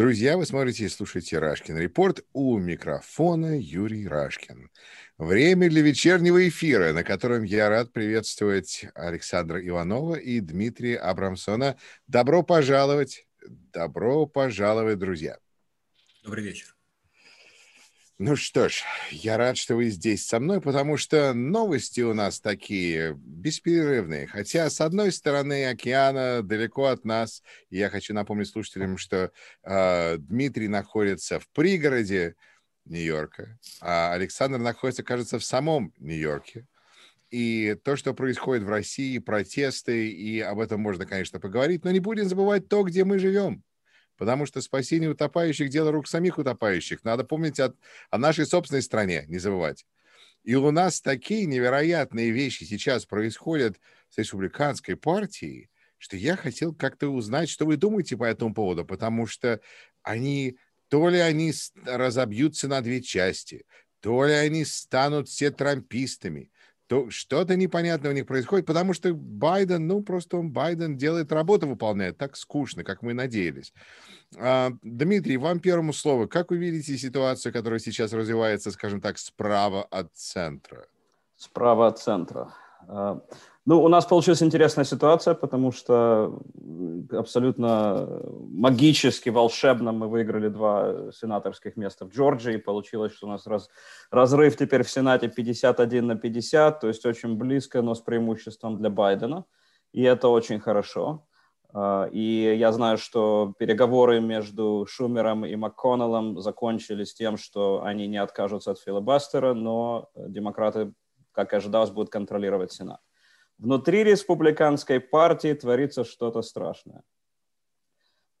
Друзья, вы смотрите и слушаете Рашкин Репорт. У микрофона Юрий Рашкин. Время для вечернего эфира, на котором я рад приветствовать Александра Иванова и Дмитрия Абрамсона. Добро пожаловать, добро пожаловать, друзья. Добрый вечер. Ну что ж, я рад, что вы здесь со мной, потому что новости у нас такие бесперерывные. Хотя, с одной стороны, океана далеко от нас. Я хочу напомнить слушателям, что э, Дмитрий находится в пригороде Нью-Йорка, а Александр находится, кажется, в самом Нью-Йорке. И то, что происходит в России, протесты, и об этом можно, конечно, поговорить, но не будем забывать то, где мы живем потому что спасение утопающих – дело рук самих утопающих. Надо помнить о, о нашей собственной стране, не забывать. И у нас такие невероятные вещи сейчас происходят с республиканской партией, что я хотел как-то узнать, что вы думаете по этому поводу, потому что они, то ли они разобьются на две части, то ли они станут все трампистами, то что-то непонятное у них происходит, потому что Байден, ну, просто он, Байден делает работу, выполняет так скучно, как мы надеялись. А, Дмитрий, вам первому слово. Как вы видите ситуацию, которая сейчас развивается, скажем так, справа от центра? Справа от центра. Ну, у нас получилась интересная ситуация, потому что абсолютно магически, волшебно мы выиграли два сенаторских места в Джорджии. Получилось, что у нас раз, разрыв теперь в Сенате 51 на 50, то есть очень близко, но с преимуществом для Байдена. И это очень хорошо. А, и я знаю, что переговоры между Шумером и МакКоннеллом закончились тем, что они не откажутся от филибастера, но демократы, как и ожидалось, будут контролировать Сенат внутри республиканской партии творится что-то страшное.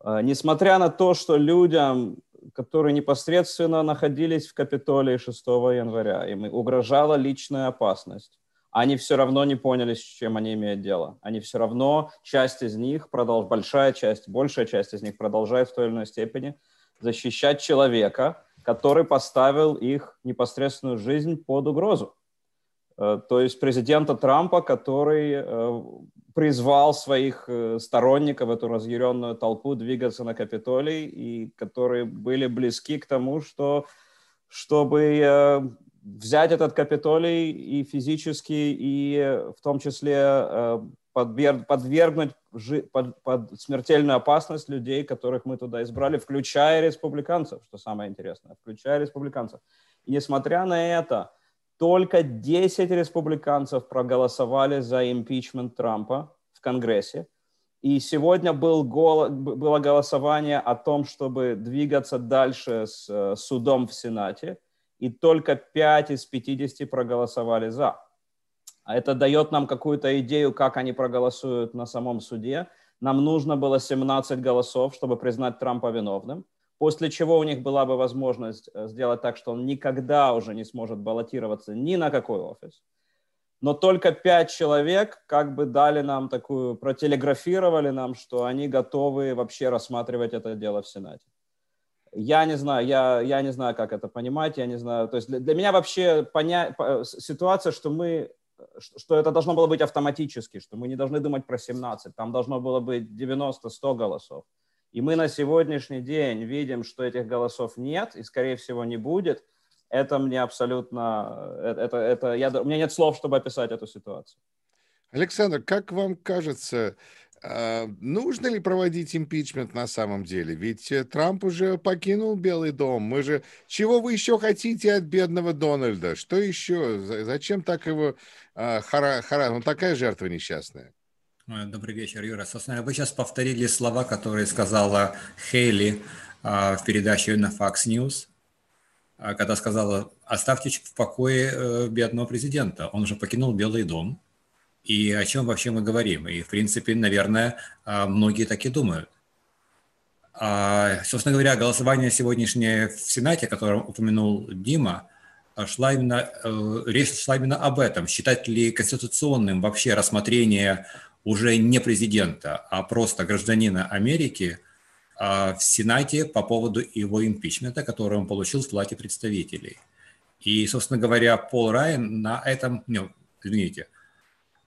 А, несмотря на то, что людям, которые непосредственно находились в Капитолии 6 января, им угрожала личная опасность, они все равно не поняли, с чем они имеют дело. Они все равно, часть из них, продолж... большая часть, большая часть из них продолжает в той или иной степени защищать человека, который поставил их непосредственную жизнь под угрозу. Э, то есть президента Трампа, который э, призвал своих э, сторонников, эту разъяренную толпу, двигаться на Капитолий, и которые были близки к тому, что, чтобы взять этот Капитолий и физически, и в том числе подвергнуть под, под смертельную опасность людей, которых мы туда избрали, включая республиканцев, что самое интересное, включая республиканцев. И несмотря на это, только 10 республиканцев проголосовали за импичмент Трампа в Конгрессе. И сегодня был гол, было голосование о том, чтобы двигаться дальше с э, судом в Сенате. И только 5 из 50 проголосовали за. А это дает нам какую-то идею, как они проголосуют на самом суде. Нам нужно было 17 голосов, чтобы признать Трампа виновным после чего у них была бы возможность э, сделать так, что он никогда уже не сможет баллотироваться ни на какой офис. Но только пять человек как бы дали нам такую, протелеграфировали нам, что они готовы вообще рассматривать это дело в Сенате. Я не знаю, я, я не знаю, как это понимать, я не знаю. То есть для, для меня вообще поня... ситуация, что мы что это должно было быть автоматически, что мы не должны думать про 17, там должно было быть 90-100 голосов. И мы на сегодняшний день видим, что этих голосов нет и, скорее всего, не будет. Это мне абсолютно... Э, это, это, я, у меня нет слов, чтобы описать эту ситуацию. Александр, как вам кажется, а, нужно ли проводить импичмент на самом деле? Ведь э, Трамп уже покинул Белый дом. Мы же... Чего вы еще хотите от бедного Дональда? Что еще? Зачем так его... А, хара, хара... Он такая жертва несчастная. Добрый вечер, Юра. Собственно, вы сейчас повторили слова, которые сказала Хейли а, в передаче на Fox News, а, когда сказала, оставьте в покое э, бедного президента. Он уже покинул Белый дом. И о чем вообще мы говорим? И, в принципе, наверное, а, многие так и думают. Собственно говоря, голосование сегодняшнее в Сенате, о котором упомянул Дима, шла именно, э, речь шла именно об этом. Считать ли конституционным вообще рассмотрение уже не президента, а просто гражданина Америки а, в Сенате по поводу его импичмента, который он получил в плате представителей. И, собственно говоря, Пол Райан на этом, ну, извините,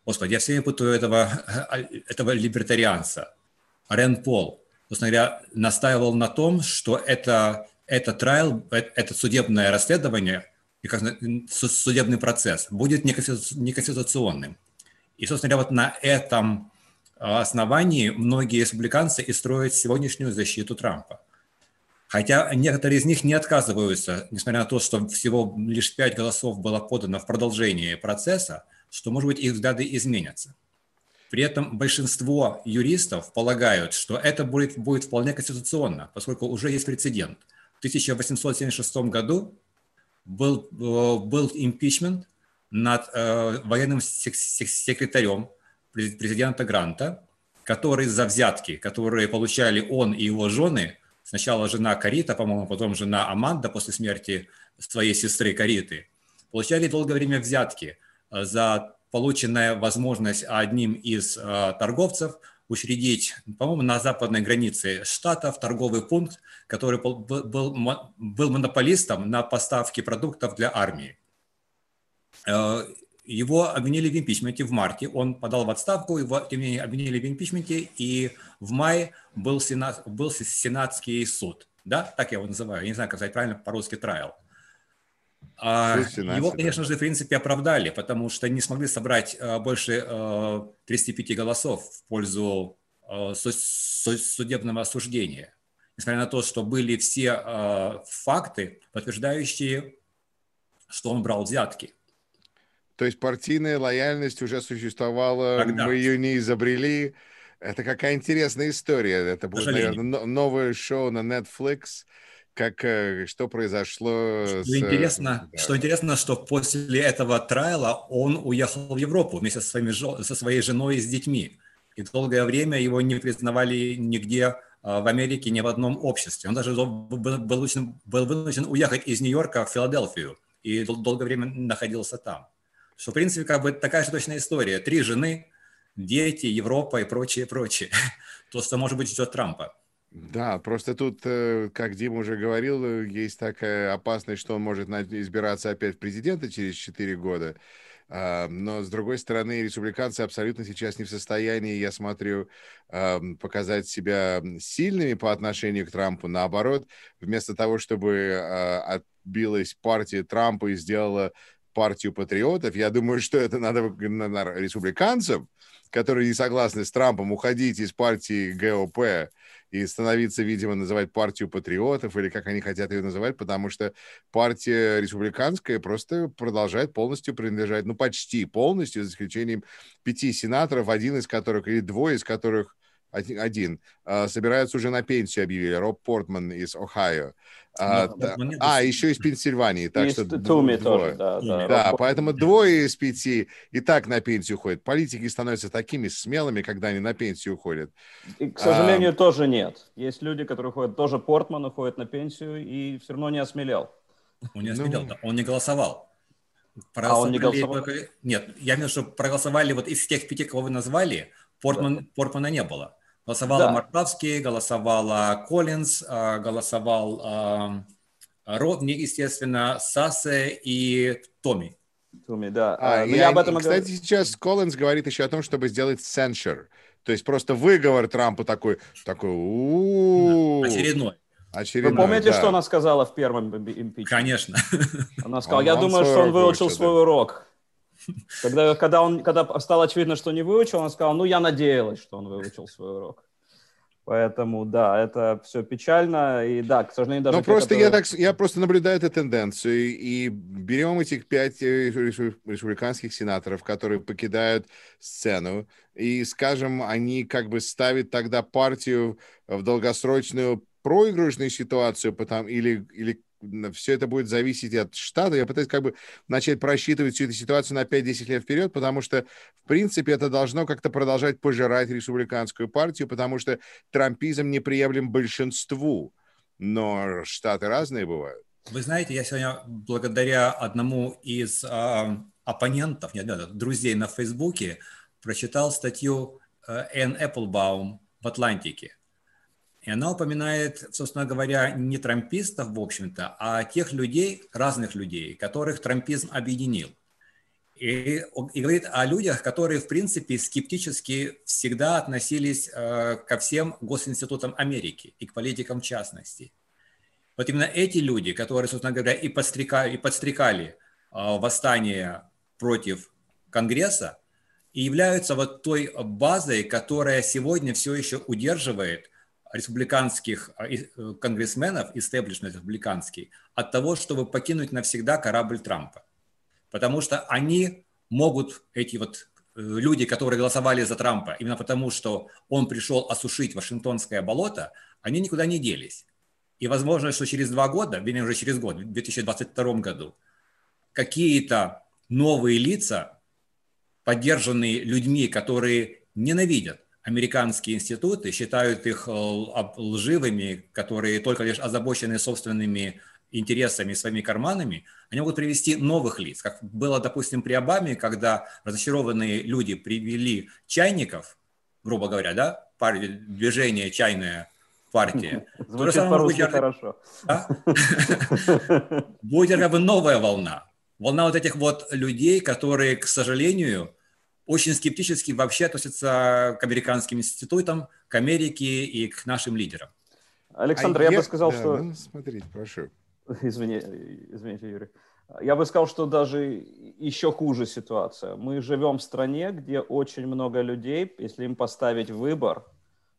господи, я все время путаю этого, этого либертарианца, Рен Пол. собственно говоря, настаивал на том, что это, это трайл, э, это судебное расследование судебный процесс будет неконституционным. И, собственно говоря, вот на этом а, основании многие республиканцы и строят сегодняшнюю защиту Трампа. Хотя некоторые из них не отказываются, несмотря на то, что всего лишь пять голосов было подано в продолжении процесса, что, может быть, их взгляды изменятся. При этом большинство юристов полагают, что это будет, будет вполне конституционно, поскольку уже есть прецедент. В 1876 году был, э, был импичмент над э, военным секретарем президента Гранта, который за взятки, которые получали он и его жены, сначала жена Карита, по-моему, потом жена Аманда после смерти своей сестры Кариты, получали долгое время взятки э, за полученная возможность одним из э, торговцев учредить, по-моему, на западной границе штатов торговый пункт, который был, был, был монополистом на поставки продуктов для армии. Э, его обвинили в импичменте в марте, он подал в отставку, его тем не менее обвинили в импичменте, и в мае был, сенат, был сенатский суд, да, так я его называю, я не знаю, как сказать правильно по-русски, трайл. Его, конечно же, в принципе, оправдали, потому что не смогли собрать э, больше 35 э, голосов в пользу судебного осуждения, несмотря на то, что были все факты, подтверждающие, что он брал взятки. То есть партийная лояльность уже существовала, Тогда. мы ее не изобрели. Это какая интересная история. Это будет, наверное, новое шоу на Netflix. Как, э, что произошло что с... Интересно, да. Что интересно, что после этого трайла он уехал в Европу вместе со, своими, со своей женой и с детьми. И долгое время его не признавали нигде а, в Америке, ни в одном обществе. Он даже был, вынужден, был вынужден уехать из Нью-Йорка в Филадельфию и долгое время находился там. Что, в принципе, как бы такая же точная история. Три жены, дети, Европа и прочее, прочее. То, что, может быть, ждет Трампа. Да, просто тут, э, как Дима уже говорил, э, есть такая опасность, что он может избираться опять в президента через 4 года. А, но, с другой стороны, республиканцы абсолютно сейчас не в состоянии, я смотрю, показать себя сильными по отношению к Трампу. Наоборот, вместо того, чтобы а, отбилась партия Трампа и сделала партию патриотов. Я думаю, что это надо на республиканцам, которые не согласны с Трампом, уходить из партии ГОП и становиться, видимо, называть партию патриотов, или как они хотят ее называть, потому что партия республиканская просто продолжает полностью принадлежать, ну, почти полностью, за исключением пяти сенаторов, один из которых, или двое из которых один, один а, собираются уже на пенсию, объявили, Роб Портман из Ohio. А, ну, да, а еще из Пенсильвании, так что Туми тоже, да, да. да поэтому двое из пяти и так на пенсию уходят. Политики становятся такими смелыми, когда они на пенсию уходят. И, к сожалению, а, тоже нет. Есть люди, которые уходят, тоже Портман уходит на пенсию и все равно не осмелел. Он не осмелел, ну... он не голосовал. А он не голосовал? Нет, я имею в виду, что проголосовали вот из тех пяти, кого вы назвали, Портман, да. Портмана не было. Голосовала да. Марковский, голосовала Коллинз, а, голосовал а, Родни, естественно, Сассе и Томми. Томми, да. А, ну, я, об этом кстати, говорю. сейчас Коллинз говорит еще о том, чтобы сделать censure. То есть просто выговор Трампу такой, такой очередной. Очередной, Вы помните, да. что она сказала в первом импичменте? Конечно. Она сказала, я думаю, что он выучил свой урок. Когда, когда, он, когда стало очевидно, что не выучил, он сказал, ну, я надеялась, что он выучил свой урок. Поэтому, да, это все печально. И да, к сожалению, даже... Ну, просто которые... я, так, я просто наблюдаю эту тенденцию. И берем этих пять э, республиканских сенаторов, которые покидают сцену, и, скажем, они как бы ставят тогда партию в долгосрочную проигрышную ситуацию, потому, или, или все это будет зависеть от штата. Я пытаюсь как бы начать просчитывать всю эту ситуацию на 5-10 лет вперед, потому что, в принципе, это должно как-то продолжать пожирать республиканскую партию, потому что трампизм неприемлем большинству. Но штаты разные бывают. Вы знаете, я сегодня благодаря одному из э, оппонентов, нет, нет, друзей на Фейсбуке, прочитал статью э, Энн Эпплбаум в «Атлантике». И она упоминает, собственно говоря, не трампистов, в общем-то, а тех людей, разных людей, которых трампизм объединил. И, и говорит о людях, которые, в принципе, скептически всегда относились э, ко всем госинститутам Америки и к политикам в частности. Вот именно эти люди, которые, собственно говоря, и подстрекали, и подстрекали э, восстание против Конгресса, и являются вот той базой, которая сегодня все еще удерживает республиканских э, э, конгрессменов, истеблишмент республиканский, от того, чтобы покинуть навсегда корабль Трампа. Потому что они могут, эти вот э, люди, которые голосовали за Трампа, именно потому, что он пришел осушить Вашингтонское болото, они никуда не делись. И возможно, что через два года, вернее, уже через год, в 2022 году, какие-то новые лица, поддержанные людьми, которые ненавидят американские институты, считают их лживыми, которые только лишь озабочены собственными интересами, своими карманами, они могут привести новых лиц, как было, допустим, при Обаме, когда разочарованные люди привели чайников, грубо говоря, да, движение чайная партия. Звучит по-русски хорошо. Будет как бы новая волна. Волна вот этих вот людей, которые, к сожалению, очень скептически вообще относятся к американским институтам, к Америке и к нашим лидерам. Александр, а я, я бы сказал, да, что... Ну, смотрите, прошу. Извини, извините, Юрий. Я бы сказал, что даже еще хуже ситуация. Мы живем в стране, где очень много людей, если им поставить выбор,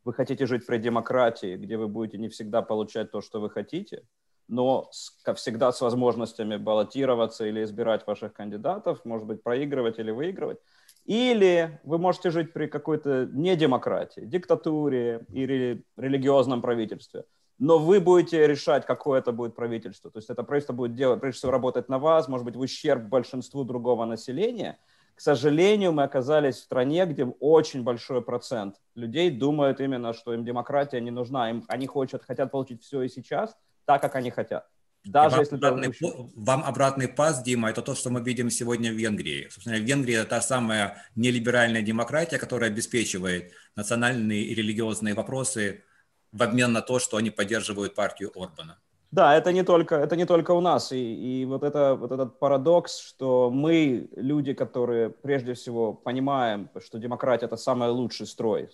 вы хотите жить при демократии, где вы будете не всегда получать то, что вы хотите, но как всегда с возможностями баллотироваться или избирать ваших кандидатов, может быть, проигрывать или выигрывать. Или вы можете жить при какой-то недемократии, диктатуре или религиозном правительстве – но вы будете решать, какое это будет правительство. То есть это правительство будет делать, прежде всего, работать на вас, может быть, в ущерб большинству другого населения. К сожалению, мы оказались в стране, где очень большой процент людей думают именно, что им демократия не нужна, им, они хотят, хотят получить все и сейчас, так, как они хотят. Даже вам, если обратный, это... вам обратный пас, Дима, это то, что мы видим сегодня в Венгрии. Собственно, Венгрия это та самая нелиберальная демократия, которая обеспечивает национальные и религиозные вопросы в обмен на то, что они поддерживают партию Орбана. Да, это не только, это не только у нас. И, и вот, это, вот этот парадокс, что мы, люди, которые прежде всего понимаем, что демократия – это самый лучший строй,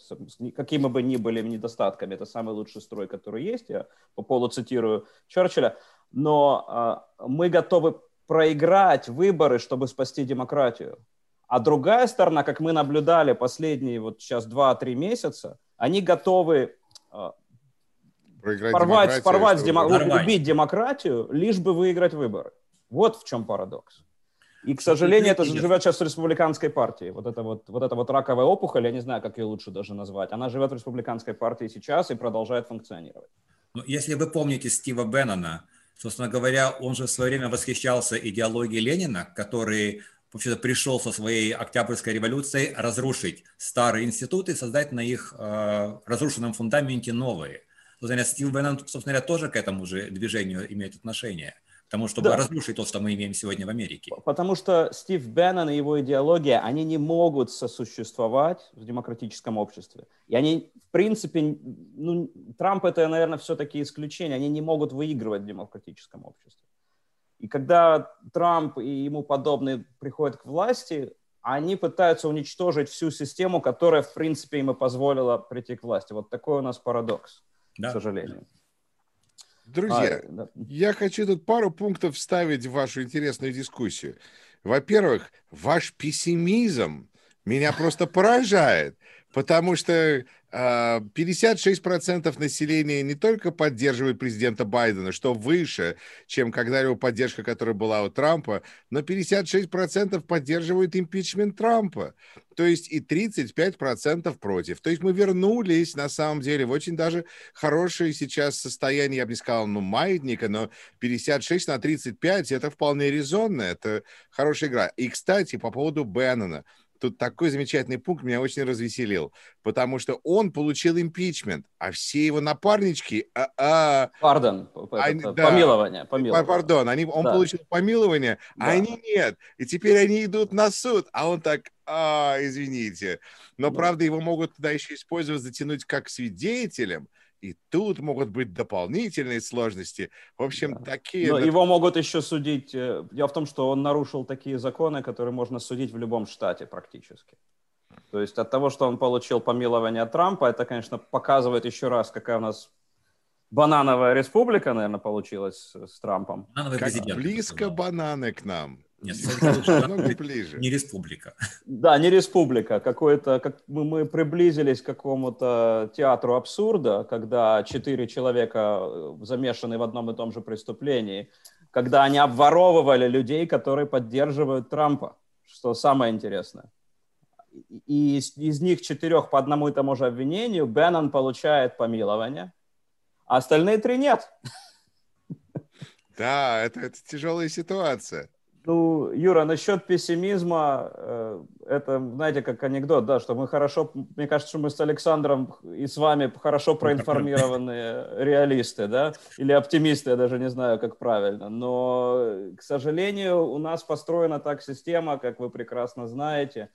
какими бы ни были недостатками, это самый лучший строй, который есть, я по полу цитирую Черчилля, но э, мы готовы проиграть выборы, чтобы спасти демократию. А другая сторона, как мы наблюдали последние вот сейчас 2-3 месяца, они готовы а, Проиграть порвать, порвать демо... убить демократию, лишь бы выиграть выборы. Вот в чем парадокс. И, к сожалению, это живет сейчас в республиканской партии. Вот это вот, вот эта вот раковая опухоль, я не знаю, как ее лучше даже назвать, она живет в республиканской партии сейчас и продолжает функционировать. Ну, если вы помните Стива Беннона, собственно говоря, он же в свое время восхищался идеологией Ленина, который вообще-то пришел со своей Октябрьской революцией разрушить старые институты и создать на их э, разрушенном фундаменте новые. Собственно, Стив Беннон, собственно говоря, тоже к этому же движению имеет отношение. Тому, чтобы да. разрушить то, что мы имеем сегодня в Америке. Потому что Стив Беннон и его идеология, они не могут сосуществовать в демократическом обществе. И они, в принципе, ну, Трамп это, наверное, все-таки исключение. Они не могут выигрывать в демократическом обществе. И когда Трамп и ему подобные приходят к власти, они пытаются уничтожить всю систему, которая, в принципе, им и позволила прийти к власти. Вот такой у нас парадокс да. к сожалению. Друзья, а, да. я хочу тут пару пунктов вставить в вашу интересную дискуссию. Во-первых, ваш пессимизм меня просто поражает, потому что 56% а, населения не только поддерживают президента Байдена, что выше, чем когда-либо поддержка, которая была у Трампа, но 56% поддерживают импичмент Трампа. То есть и 35% против. То есть мы вернулись, на самом деле, в очень даже хорошее сейчас состояние, я бы не сказал, ну, маятника, но 56 на 35 – это вполне резонно, это хорошая игра. И, кстати, по поводу Беннона – тут такой замечательный пункт меня очень развеселил, потому что он получил импичмент, а все его напарнички... А, а, Пардон, они, да, помилование, помилование. Пардон, они, он да. получил помилование, а да. а они нет. И теперь они идут на суд, а он так, а, извините. Но, да. правда, его могут туда еще использовать, затянуть как свидетелем, и тут могут быть дополнительные сложности. В общем, да. такие... Но его могут еще судить... Э, дело в том, что он нарушил такие законы, которые можно судить в любом штате практически. То есть от того, что он получил помилование Трампа, это, конечно, показывает еще раз, какая у нас банановая республика, наверное, получилась с Трампом. Банановый как президент. Близко бананы к нам. Нет, ближе. Не республика. Да, не республика. Какое-то, как мы, мы приблизились к какому-то театру абсурда, когда четыре человека э, замешаны в одном и том же преступлении, когда они обворовывали людей, которые поддерживают Трампа, что самое интересное. И из, из них четырех по одному и тому же обвинению Беннон получает помилование, а остальные три нет. Да, это, это тяжелая ситуация. Ну, Юра, насчет пессимизма, э, это, знаете, как анекдот, да, что мы хорошо, мне кажется, что мы с Александром и с вами хорошо проинформированные реалисты, да, или оптимисты, я даже не знаю, как правильно. Но, к сожалению, у нас построена так система, как вы прекрасно знаете,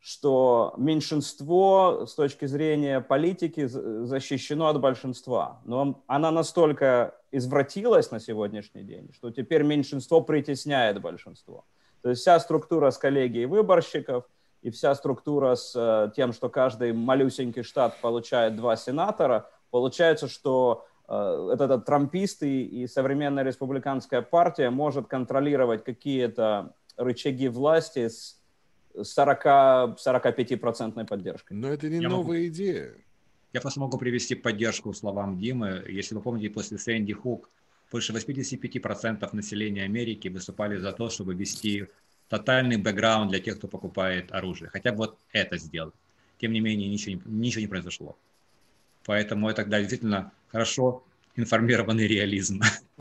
что меньшинство с точки зрения политики защищено от большинства. Но она настолько извратилась на сегодняшний день, что теперь меньшинство притесняет большинство. То есть вся структура с коллегией выборщиков и вся структура с э, тем, что каждый малюсенький штат получает два сенатора, получается, что э, этот трампист и, и современная республиканская партия может контролировать какие-то рычаги власти с 40-45% поддержкой. Но это не Я новая могу... идея. Я просто могу привести поддержку словам Димы. Если вы помните, после Сэнди Хук больше 85% населения Америки выступали за то, чтобы вести тотальный бэкграунд для тех, кто покупает оружие. Хотя бы вот это сделать. Тем не менее, ничего ничего не произошло. Поэтому это тогда действительно хорошо информированный реализм.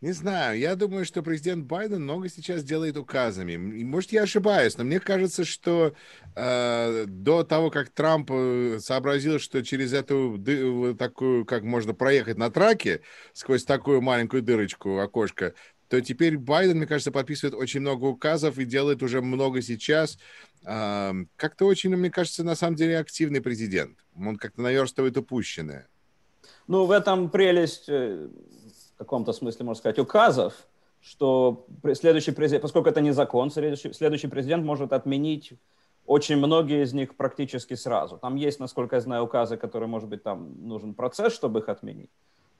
Не знаю, я думаю, что президент Байден много сейчас делает указами. Может, я ошибаюсь, но мне кажется, что э, до того, как Трамп э, сообразил, что через эту такую, как можно проехать на траке сквозь такую маленькую дырочку, окошко, то теперь Байден, мне кажется, подписывает очень много указов и делает уже много сейчас. Э, как-то очень, мне кажется, на самом деле активный президент. Он как-то наверстывает упущенное. Ну, в этом прелесть э, каком-то смысле, можно сказать, указов, что следующий президент, поскольку это не закон, следующий, следующий президент может отменить очень многие из них практически сразу. Там есть, насколько я знаю, указы, которые, может быть, там нужен процесс, чтобы их отменить.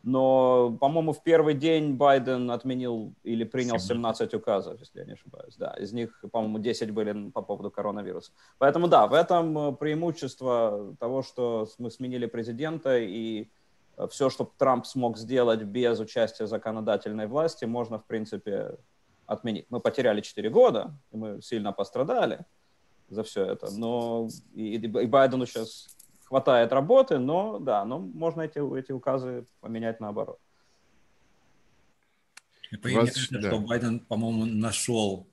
Но, по-моему, в первый день Байден отменил или принял 17 указов, если я не ошибаюсь. Да, из них, по-моему, 10 были по поводу коронавируса. Поэтому, да, в этом преимущество того, что мы сменили президента и все, что Трамп смог сделать без участия законодательной власти, можно, в принципе, отменить. Мы потеряли 4 года, и мы сильно пострадали за все это, но и, и Байдену сейчас хватает работы, но да, но можно эти, эти указы поменять наоборот. По мне кажется, да. что Байден, по-моему, нашел,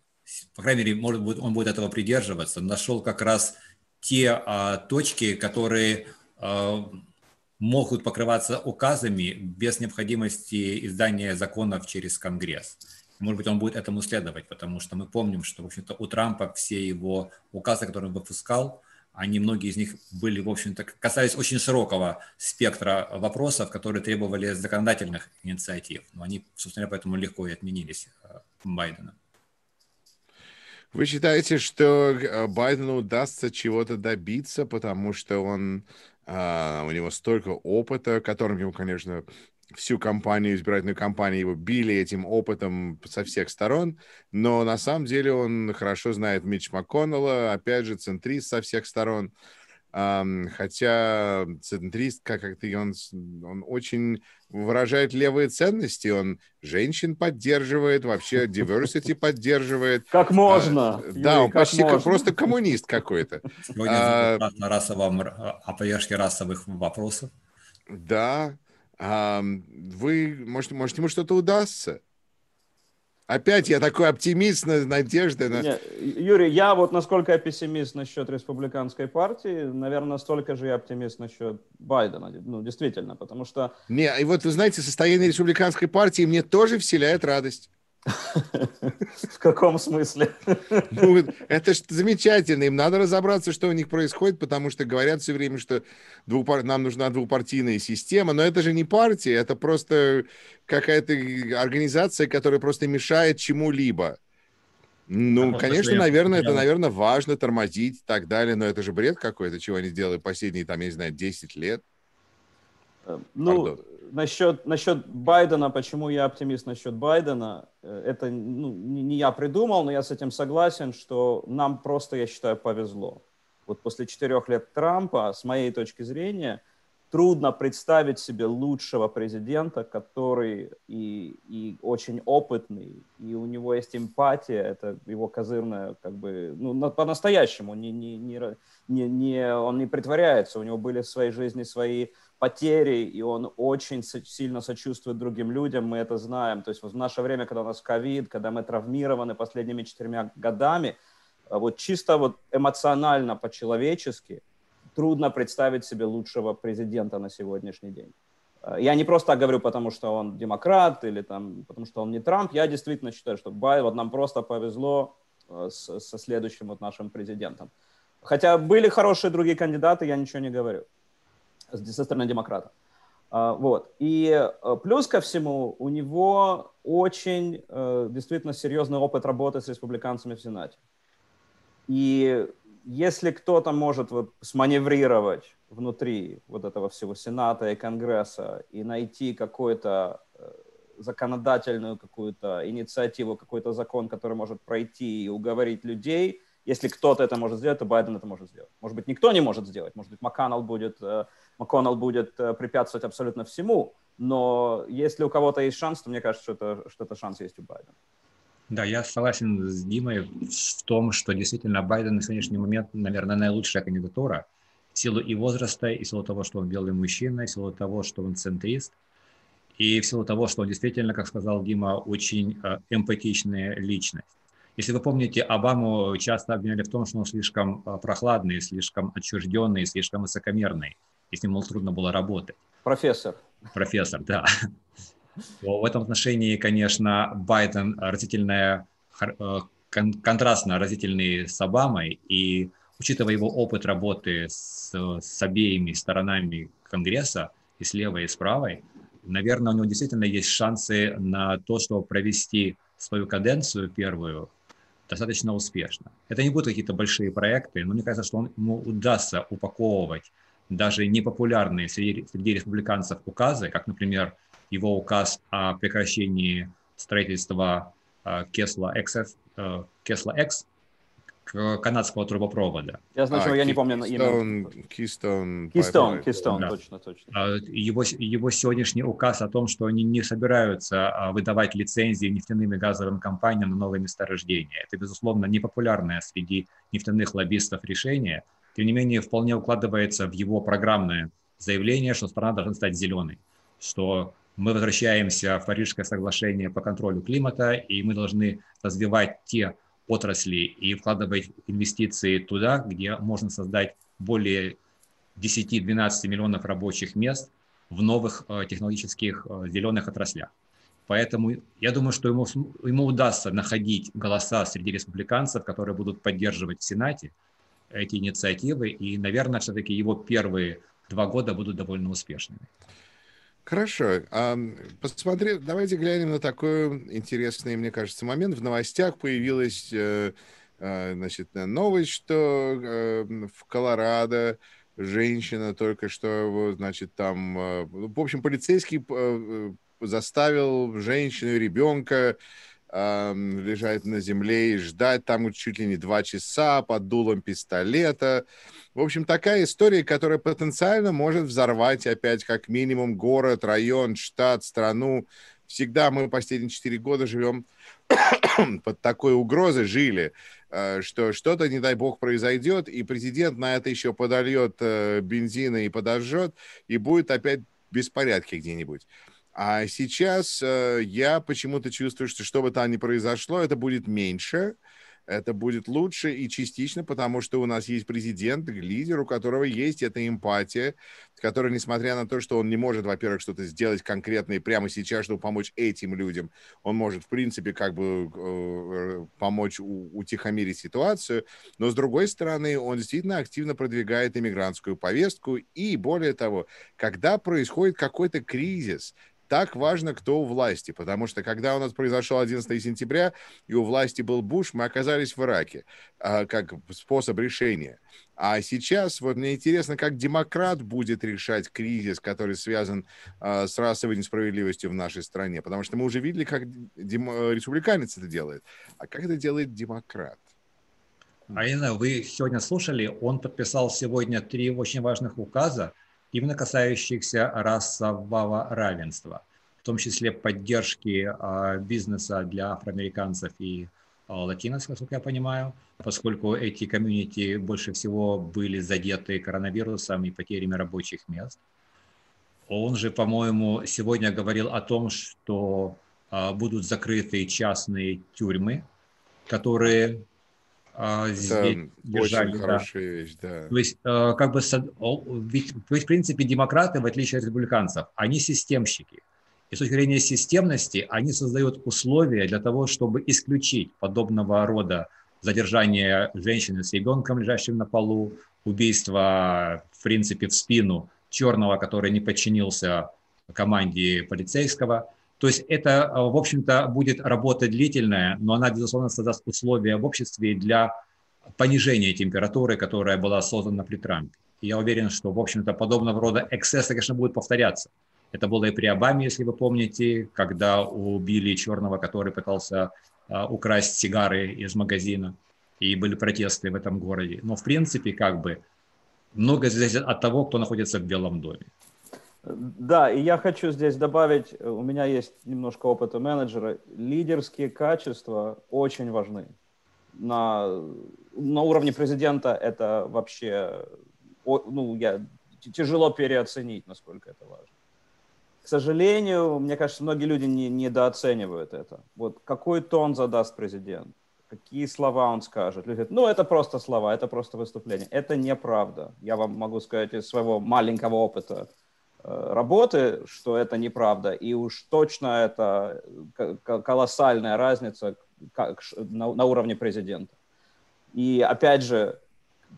по крайней мере, может быть, он будет этого придерживаться, нашел как раз те а, точки, которые а, могут покрываться указами без необходимости издания законов через Конгресс. Может быть, он будет этому следовать, потому что мы помним, что, в общем-то, у Трампа все его указы, которые он выпускал, они, многие из них были, в общем-то, касались очень широкого спектра вопросов, которые требовали законодательных инициатив. Но они, собственно, поэтому легко и отменились э, Байденом. Вы считаете, что э, Байдену удастся чего-то добиться, потому что он а, у него столько опыта, которым ему, конечно, всю компанию, избирательную кампанию его били этим опытом со всех сторон, но на самом деле он хорошо знает Митч МакКоннелла, опять же, центрист со всех сторон, хотя центрист, как то он, он очень выражает левые ценности, он женщин поддерживает, вообще diversity поддерживает. Как можно? А, да, он почти как просто коммунист какой-то. Сегодня а, на расовом, о поддержке расовых вопросов. Да. А, вы, может, может, ему что-то удастся? Опять я такой оптимист, надежды. На... Не, Юрий, я вот насколько я пессимист насчет республиканской партии, наверное, настолько же я оптимист насчет Байдена. Ну, действительно, потому что... Не, и вот, вы знаете, состояние республиканской партии мне тоже вселяет радость. В каком смысле? Ну, это же замечательно. Им надо разобраться, что у них происходит, потому что говорят все время, что двупар... нам нужна двупартийная система. Но это же не партия, это просто какая-то организация, которая просто мешает чему-либо. Ну, а конечно, наверное, это, наверное, важно тормозить и так далее, но это же бред какой-то, чего они сделали последние, там, я не знаю, 10 лет. Э, ну, насчет, насчет Байдена, почему я оптимист насчет Байдена, э, это ну, не, не я придумал, но я с этим согласен, что нам просто, я считаю, повезло. Вот после четырех лет Трампа, с моей точки зрения, трудно представить себе лучшего президента, который и, и очень опытный, и у него есть эмпатия, это его козырная, как бы, ну, по-настоящему, не, не, не, не, он не притворяется, у него были в своей жизни свои потери, и он очень сильно сочувствует другим людям, мы это знаем. То есть в наше время, когда у нас ковид, когда мы травмированы последними четырьмя годами, э, вот чисто вот эмоционально, по-человечески, трудно представить себе лучшего президента на сегодняшний день. Э, я не просто говорю, потому что он демократ или там, потому что он не Трамп. Я действительно считаю, что Бай, вот нам просто повезло э, с, со следующим вот нашим президентом. Хотя были хорошие другие кандидаты, я ничего не говорю со стороны демократа. Вот. И э, плюс ко всему, у него очень э, действительно серьезный опыт работы с республиканцами в Сенате. И если кто-то может вот сманеврировать внутри вот этого всего Сената и Конгресса и найти какую-то э, законодательную какую-то инициативу, какой-то закон, который может пройти и уговорить людей, если кто-то это может сделать, то Байден это может сделать. Может быть, никто не может сделать. Может быть, МакКоннелл будет МакКоннелл будет э, препятствовать абсолютно всему, но если у кого-то есть шанс, то мне кажется, что это, что это шанс есть у Байдена. Да, я согласен с Димой в том, что действительно Байден на сегодняшний момент, наверное, наилучшая кандидатура в силу и возраста, и в силу того, что он белый мужчина, и в силу того, что он центрист, и в силу того, что он действительно, как сказал Дима, очень э, эмпатичная личность. Если вы помните, Обаму часто обвиняли в том, что он слишком э, прохладный, слишком отчужденный, слишком высокомерный и с ним мол, трудно было работать. Профессор. Профессор, да. В этом отношении, конечно, Байден разительная, э, контрастно разительный с Обамой, и учитывая его опыт работы с, с обеими сторонами Конгресса, и с левой, и с правой, наверное, у него действительно есть шансы на то, чтобы провести свою каденцию первую достаточно успешно. Это не будут какие-то большие проекты, но мне кажется, что он, ему удастся упаковывать даже непопулярные среди, среди республиканцев указы, как, например, его указ о прекращении строительства Кесла XF, Кесла X, канадского трубопровода. Я знаю, а, я не помню имя. Keystone. Keystone, Keystone, да. точно, точно. А, его, его сегодняшний указ о том, что они не собираются а, выдавать лицензии нефтяным и газовым компаниям на новые месторождения. Это, безусловно, непопулярное среди нефтяных лоббистов решение – тем не менее вполне укладывается в его программное заявление, что страна должна стать зеленой, что мы возвращаемся в Парижское соглашение по контролю климата, и мы должны развивать те отрасли и вкладывать инвестиции туда, где можно создать более 10-12 миллионов рабочих мест в новых э, технологических э, зеленых отраслях. Поэтому я думаю, что ему, ему удастся находить голоса среди республиканцев, которые будут поддерживать в Сенате, эти инициативы, и, наверное, все-таки его первые два года будут довольно успешными. Хорошо. Посмотри, давайте глянем на такой интересный, мне кажется, момент. В новостях появилась э, э, значит, новость, что э, в Колорадо женщина только что, значит, там, в общем, полицейский заставил женщину и ребенка лежать на земле и ждать там чуть ли не два часа под дулом пистолета. В общем, такая история, которая потенциально может взорвать опять как минимум город, район, штат, страну. Всегда мы последние четыре года живем под такой угрозой, жили, э, что что-то, не дай бог, произойдет, и президент на это еще подольет э, бензина и подожжет, и будет опять беспорядки где-нибудь. А сейчас э, я почему-то чувствую, что что бы там ни произошло, это будет меньше. это будет лучше и частично, потому что у нас есть президент, лидер, у которого есть эта эмпатия, который, несмотря на то, что он не может, во-первых, что-то сделать конкретное прямо сейчас, чтобы помочь этим людям, он может, в принципе, как бы э, помочь утихомирить ситуацию, но, с другой стороны, он действительно активно продвигает иммигрантскую повестку, и, более того, когда происходит какой-то кризис, так важно, кто у власти, потому что когда у нас произошел 11 сентября, и у власти был Буш, мы оказались в Ираке, а, как способ решения. А сейчас, вот мне интересно, как демократ будет решать кризис, который связан а, с расовой несправедливостью в нашей стране, потому что мы уже видели, как дем... республиканец это делает. А как это делает демократ? Арина, вы сегодня слушали, он подписал сегодня три очень важных указа, именно касающихся расового равенства, в том числе поддержки а, бизнеса для афроамериканцев и а, латиносов, насколько я понимаю, поскольку эти комьюнити больше всего были задеты коронавирусом и потерями рабочих мест. Он же, по-моему, сегодня говорил о том, что а, будут закрыты частные тюрьмы, которые а, здесь держали. Очень хорошая да. вещь, да. То есть, э, как бы, ведь, в принципе, демократы, в отличие от республиканцев, они системщики. И с точки зрения системности, они создают условия для того, чтобы исключить подобного рода задержание женщины с ребенком, лежащим на полу, убийство, в принципе, в спину черного, который не подчинился команде полицейского – то есть это, э, в общем-то, будет работа длительная, но она, безусловно, создаст условия в обществе для понижения температуры, которая была создана при Трампе. И я уверен, что, в общем-то, подобного рода эксцессы, конечно, будут повторяться. Это было и при Обаме, если вы помните, когда убили черного, который пытался uh, украсть сигары из магазина, и были протесты в этом городе. Но, в принципе, как бы, многое зависит от того, кто находится в Белом доме. Да, и я хочу здесь добавить, у меня есть немножко опыта менеджера, лидерские качества очень важны. На, на уровне президента это вообще, ну, я, тяжело переоценить, насколько это важно. К сожалению, мне кажется, многие люди не, недооценивают это. Вот какой тон задаст президент, какие слова он скажет. Люди говорят, ну, это просто слова, это просто выступление. Это неправда. Я вам могу сказать из своего маленького опыта Э, работы, что это неправда, и уж точно это колоссальная разница на уровне президента. И опять же,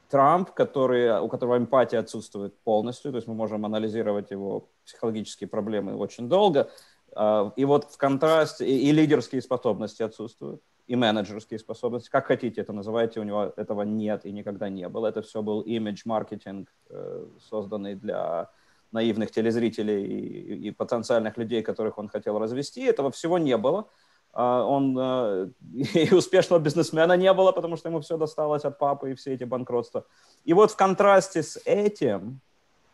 Трамп, который, у которого эмпатия отсутствует полностью, то есть мы можем анализировать его психологические проблемы очень долго, э, и вот в контрасте, и, и лидерские способности отсутствуют, и менеджерские способности, как хотите это называйте, у него этого нет и никогда не было. Это все был имидж-маркетинг, э, созданный для наивных телезрителей и, и потенциальных людей, которых он хотел развести. Этого всего не было. А, он э, и успешного бизнесмена не было, потому что ему все досталось от папы и все эти банкротства. И вот в контрасте с этим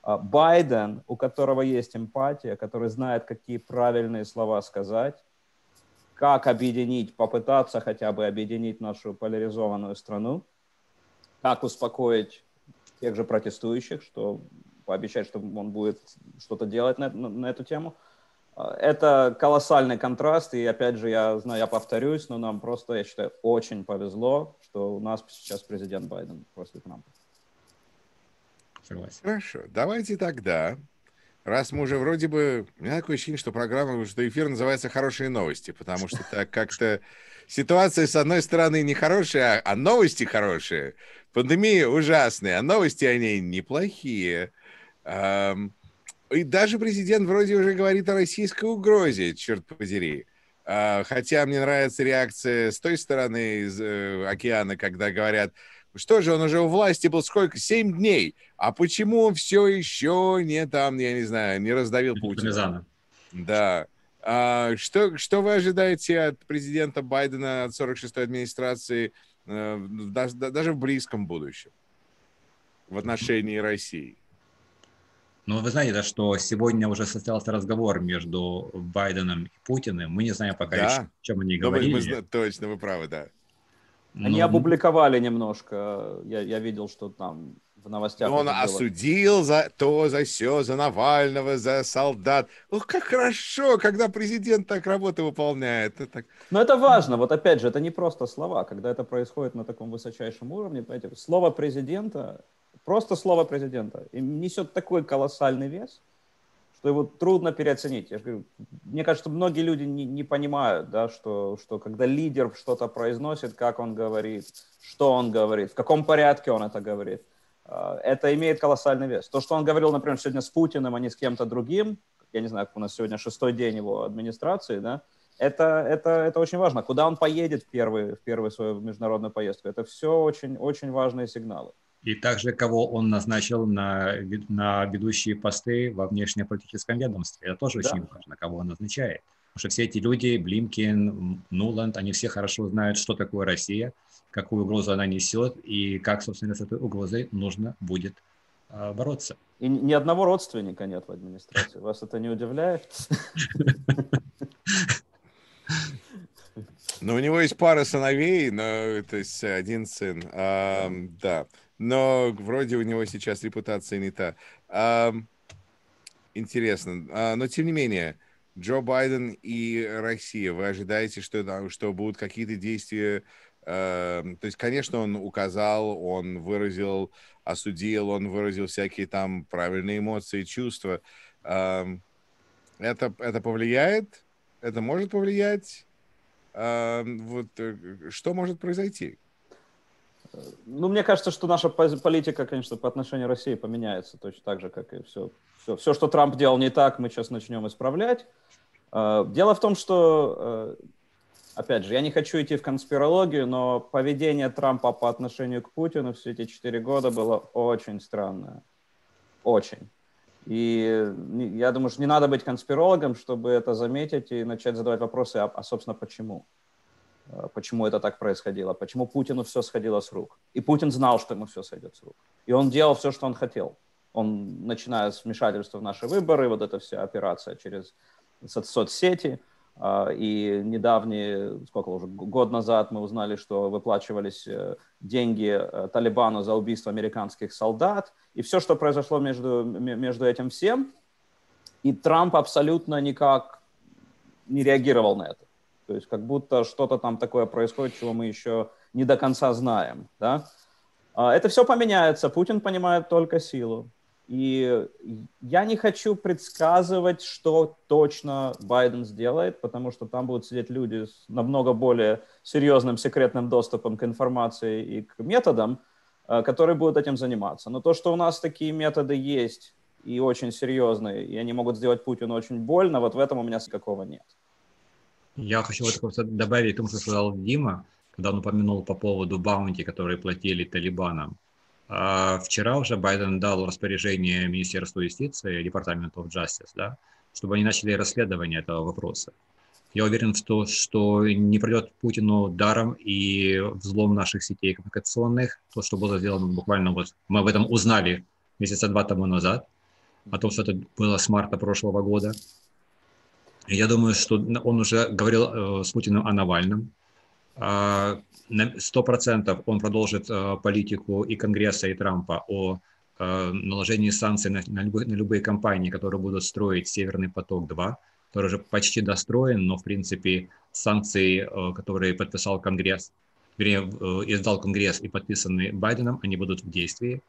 а, Байден, у которого есть эмпатия, который знает, какие правильные слова сказать, как объединить, попытаться хотя бы объединить нашу поляризованную страну, как успокоить тех же протестующих, что пообещать, что он будет что-то делать на, на, на эту тему. А, это колоссальный контраст, и опять же, я знаю, я повторюсь, но нам просто, я считаю, очень повезло, что у нас сейчас президент Байден после Трампа. Согласен. Хорошо, давайте тогда, раз мы уже вроде бы... У меня такое ощущение, что программа, что эфир называется «Хорошие новости», потому что так как-то ситуация, с одной стороны, нехорошая, а новости хорошие. Пандемия ужасная, а новости о ней неплохие. И даже президент вроде уже говорит о российской угрозе, черт подери. А, хотя мне нравится реакция с той стороны из э, океана, когда говорят, что же, он уже у власти был сколько? Семь дней. А почему он все еще не там, я не знаю, не раздавил Путина? Да. А, что, что вы ожидаете от президента Байдена, от 46-й администрации, э, даже, даже в близком будущем в отношении России? Но вы знаете, да, что сегодня уже состоялся разговор между Байденом и Путиным. Мы не знаем пока, да. о чем они говорили. Мы, мы, точно, вы правы, да. Они Но... опубликовали немножко. Я, я видел, что там в новостях. Он осудил за то, за все, за Навального, за солдат. Ох, как хорошо, когда президент так работу выполняет. Это так... Но это важно. Вот опять же, это не просто слова. Когда это происходит на таком высочайшем уровне, понимаете, слово президента, просто слово президента, несет такой колоссальный вес, что его трудно переоценить. Я же говорю, мне кажется, многие люди не, не понимают, да, что, что когда лидер что-то произносит, как он говорит, что он говорит, в каком порядке он это говорит – а, это имеет колоссальный вес. То, что он говорил, например, сегодня с Путиным, а не с кем-то другим, я не знаю, у нас сегодня шестой день его администрации, да, это, это, это очень важно. Куда он поедет в первую, в первую свою международную поездку, это все очень, очень важные сигналы. И также, кого он назначил на, на ведущие посты во внешнеполитическом ведомстве. Это тоже да. очень важно, кого он назначает. Потому что все эти люди, Блимкин, Нуланд, они все хорошо знают, что такое Россия, какую угрозу она несет и как, собственно, с этой угрозой нужно будет а, бороться. И ни одного родственника нет в администрации. Вас это не удивляет? Ну, у него есть пара сыновей, но то есть один сын. А, да. Но вроде у него сейчас репутация не та. А, интересно. А, но тем не менее, Джо Байден и Россия, вы ожидаете, что, что будут какие-то действия Эм, то есть, конечно, он указал, он выразил, осудил, он выразил всякие там правильные эмоции, чувства. Эм, это, это повлияет? Это может повлиять? Эм, вот э, что может произойти? Ну, мне кажется, что наша политика, конечно, по отношению к России поменяется точно так же, как и все. Все, все что Трамп делал не так, мы сейчас начнем исправлять. Э, дело в том, что э, опять же, я не хочу идти в конспирологию, но поведение Трампа по отношению к Путину все эти четыре года было очень странное. Очень. И я думаю, что не надо быть конспирологом, чтобы это заметить и начать задавать вопросы, а, а собственно, почему? А, почему это так происходило? Почему Путину все сходило с рук? И Путин знал, что ему все сойдет с рук. И он делал все, что он хотел. Он, начиная с вмешательства в наши выборы, вот эта вся операция через соцсети – а, и недавние, сколько уже, год назад мы узнали, что выплачивались э, деньги э, Талибану за убийство американских солдат. И все, что произошло между, между этим всем. И Трамп абсолютно никак не реагировал на это. То есть как будто что-то там такое происходит, чего мы еще не до конца знаем. Да? А, это все поменяется. Путин понимает только силу. И я не хочу предсказывать, что точно Байден сделает, потому что там будут сидеть люди с намного более серьезным секретным доступом к информации и к методам, э, которые будут этим заниматься. Но то, что у нас такие методы есть и очень серьезные, и они могут сделать Путину очень больно, вот в этом у меня никакого нет. Я хочу вот добавить тому, что сказал Дима, когда он упомянул по поводу баунти, которые платили талибанам. А вчера уже Байден дал распоряжение Министерству юстиции, Департаменту of Justice, да, чтобы они начали расследование этого вопроса. Я уверен в том, что не пройдет Путину даром и взлом наших сетей коммуникационных, то, что было сделано буквально вот, мы об этом узнали месяца два тому назад, о том, что это было с марта прошлого года. Я думаю, что он уже говорил э, с Путиным о Навальном, а, сто процентов он продолжит э, политику и Конгресса, и Трампа о э, наложении санкций на, на, любые, на любые компании, которые будут строить Северный поток-2, который уже почти достроен, но, в принципе, санкции, которые подписал Конгресс, вернее, издал Конгресс и подписаны Байденом, они будут в действии.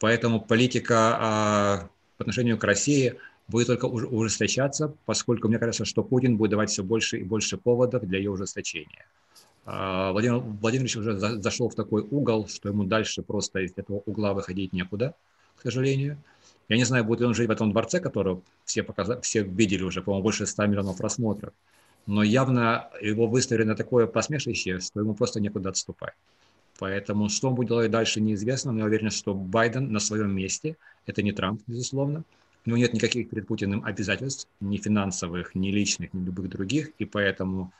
Поэтому политика а, по отношению к России будет только ужесточаться, поскольку мне кажется, что Путин будет давать все больше и больше поводов для ее ужесточения. А, Владимир Владимирович уже за, зашел в такой угол, что ему дальше просто из этого угла выходить некуда, к сожалению. Я не знаю, будет ли он жить в этом дворце, который все, показали, все видели уже, по-моему, больше 100 миллионов просмотров. Но явно его выставили на такое посмешище, что ему просто некуда отступать. Поэтому что он будет делать дальше, неизвестно. Но я уверен, что Байден на своем месте. Это не Трамп, безусловно. У него нет никаких перед Путиным обязательств, ни финансовых, ни личных, ни любых других. И поэтому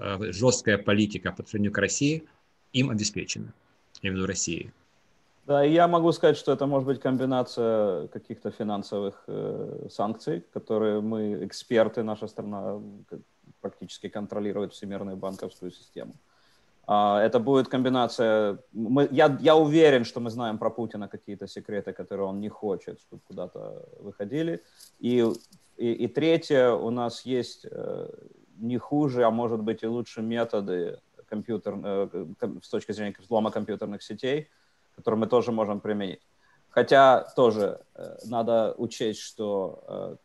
Э, жесткая политика по отношению к России им обеспечена, я имею в виду России. Да, я могу сказать, что это может быть комбинация каких-то финансовых э, санкций, которые мы, эксперты, наша страна практически контролирует всемирную банковскую систему. Это будет комбинация... Мы, я, я уверен, что мы знаем про Путина какие-то секреты, которые он не хочет, чтобы куда-то выходили. И, и, и третье, у нас есть э, не хуже, а может быть и лучше методы компьютер, э, с точки зрения взлома компьютерных сетей, которые мы тоже можем применить. Хотя тоже э, надо учесть, что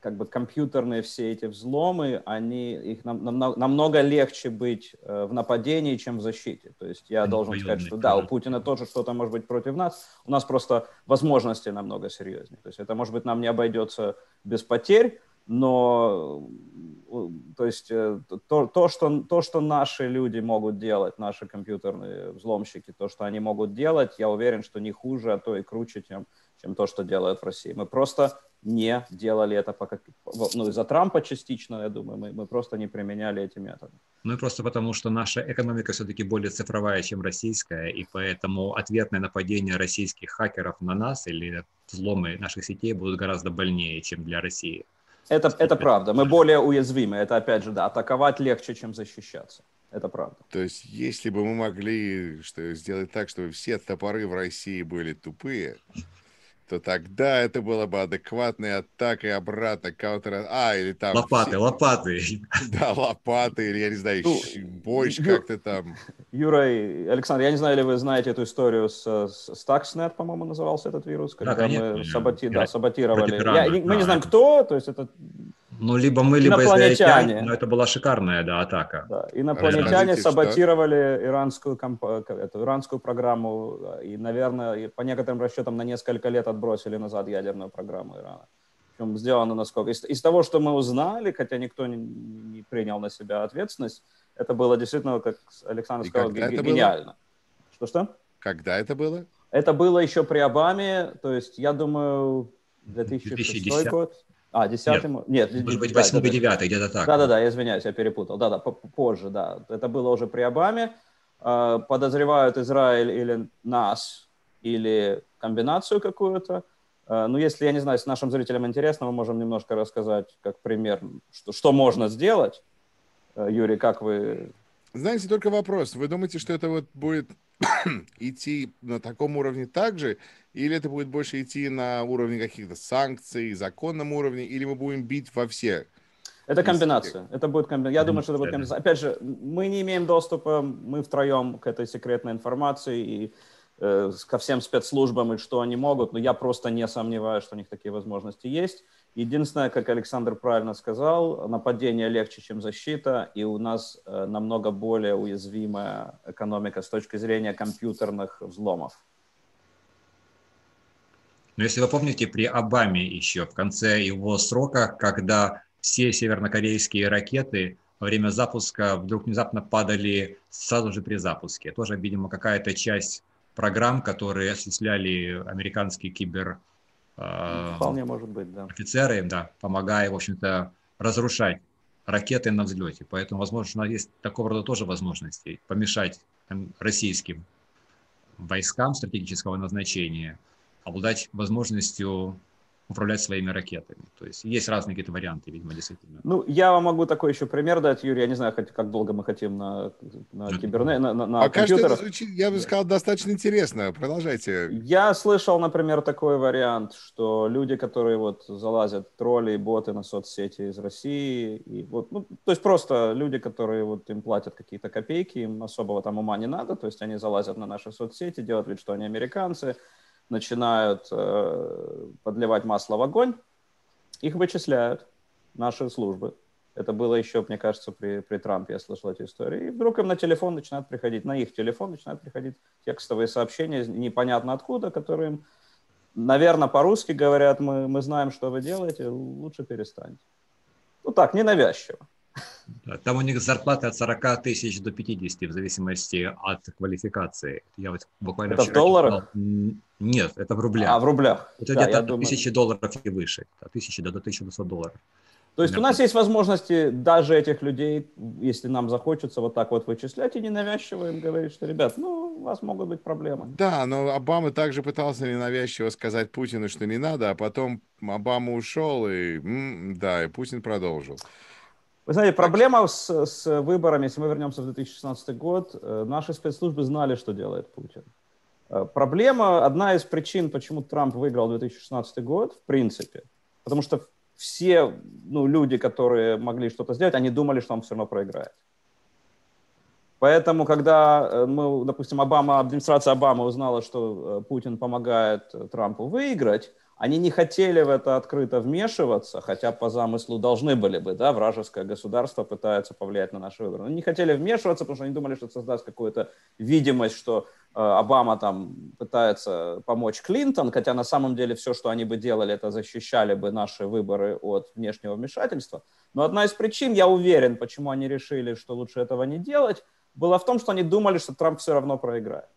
как бы компьютерные все эти взломы, они, их нам, нам, намного легче быть э, в нападении, чем в защите. То есть я должен сказать, что да, у Путина тоже что-то может быть против нас, у нас просто возможности намного серьезнее. То есть это, может быть, нам не обойдется без потерь, но то есть э, то, то, что, то, что наши люди могут делать, наши компьютерные взломщики, то, что они могут делать, я уверен, что не хуже, а то и круче, чем, чем то, что делают в России. Мы просто не делали это пока, ну, из-за Трампа частично, я думаю, мы, мы просто не применяли эти методы. Ну и просто потому, что наша экономика все-таки более цифровая, чем российская, и поэтому ответное нападение российских хакеров на нас или взломы наших сетей будут гораздо больнее, чем для России. Это, это правда. Мы более уязвимы. Это, опять же, да, атаковать легче, чем защищаться. Это правда. То есть, если бы мы могли что, сделать так, чтобы все топоры в России были тупые, то тогда это было бы адекватной атакой обратно каунтер... А, или там... Лопаты, все... лопаты. Да, лопаты, или, я не знаю, ну, бойч Ю... как-то там. Юра и Александр, я не знаю, ли вы знаете эту историю с, с Stuxnet, по-моему, назывался этот вирус, когда да, мы саботи... да, саботировали. Я, мы да. не знаем, кто, то есть это ну, либо мы, либо инопланетяне. но это была шикарная, да, атака. Да. Инопланетяне Расскажите, саботировали что? иранскую, комп... эту, иранскую программу и, наверное, по некоторым расчетам на несколько лет отбросили назад ядерную программу Ирана. Причем сделано насколько... Из, из того, что мы узнали, хотя никто не, не принял на себя ответственность, это было действительно, как Александр и сказал, г- гениально. Что-что? Когда это было? Это было еще при Обаме, то есть, я думаю, 2006 2010. год. А, десятый? Нет, нет может быть, восьмой да, девятый, где-то так. Да-да-да, я извиняюсь, я перепутал. Да-да, позже, да. Это было уже при Обаме. А, подозревают Израиль или нас, или комбинацию какую-то. А, ну, если, я не знаю, с нашим зрителям интересно, мы можем немножко рассказать, как пример, что, что можно сделать. А, Юрий, как вы... Знаете, только вопрос. Вы думаете, что это вот будет идти на таком уровне также, или это будет больше идти на уровне каких-то санкций, законном уровне, или мы будем бить во все? Это комбинация. Это будет комбинация. Я думаю, что это будет комбинация. Опять же, мы не имеем доступа, мы втроем к этой секретной информации и э, ко всем спецслужбам и что они могут, но я просто не сомневаюсь, что у них такие возможности есть. Единственное, как Александр правильно сказал, нападение легче, чем защита, и у нас э, намного более уязвимая экономика с точки зрения компьютерных взломов. Но если вы помните, при Обаме еще в конце его срока, когда все севернокорейские ракеты во время запуска вдруг внезапно падали сразу же при запуске. Тоже, видимо, какая-то часть программ, которые осуществляли американские кибер Вполне может быть, да. Офицеры, да, помогая, в общем-то, разрушать ракеты на взлете. Поэтому, возможно, есть такого рода тоже возможности помешать там, российским войскам стратегического назначения обладать возможностью управлять своими ракетами. То есть есть разные какие-то варианты, видимо, действительно. Ну, я вам могу такой еще пример дать, Юрий. Я не знаю, как долго мы хотим на, на киберне, на, на, на Пока компьютерах. Что это звучит, я бы сказал, достаточно интересно. Продолжайте. Я слышал, например, такой вариант, что люди, которые вот залазят тролли и боты на соцсети из России, и вот, ну, то есть просто люди, которые вот им платят какие-то копейки, им особого там ума не надо, то есть они залазят на наши соцсети, делают вид, что они американцы, начинают э, подливать масло в огонь, их вычисляют наши службы. Это было еще, мне кажется, при, при Трампе, я слышал эти истории. И вдруг им на телефон начинают приходить, на их телефон начинают приходить текстовые сообщения, непонятно откуда, которые им, наверное, по-русски говорят, мы, мы знаем, что вы делаете, лучше перестаньте. Ну так, ненавязчиво. Там у них зарплата от 40 тысяч до 50 в зависимости от квалификации. Я вот буквально это в долларах? Читал... Нет, это в рублях. А, в рублях. Это да, где-то от думаю... тысячи долларов и выше. От тысячи до 1200 долларов. То есть у нас есть возможности даже этих людей, если нам захочется вот так вот вычислять и ненавязчиво им говорить, что, ребят, ну, у вас могут быть проблемы. Да, но Обама также пытался ненавязчиво сказать Путину, что не надо, а потом Обама ушел, и да, и Путин продолжил. Вы знаете, проблема с, с выборами, если мы вернемся в 2016 год, э, наши спецслужбы знали, что делает Путин. Э, проблема, одна из причин, почему Трамп выиграл 2016 год, в принципе, потому что все ну, люди, которые могли что-то сделать, они думали, что он все равно проиграет. Поэтому, когда э, мы, допустим, Обама, администрация Обамы узнала, что Путин помогает Трампу выиграть, они не хотели в это открыто вмешиваться, хотя по замыслу должны были бы, да, вражеское государство пытается повлиять на наши выборы. Но не хотели вмешиваться, потому что они думали, что создаст какую-то видимость, что э, Обама там пытается помочь Клинтон, хотя на самом деле все, что они бы делали, это защищали бы наши выборы от внешнего вмешательства. Но одна из причин, я уверен, почему они решили, что лучше этого не делать, была в том, что они думали, что Трамп все равно проиграет.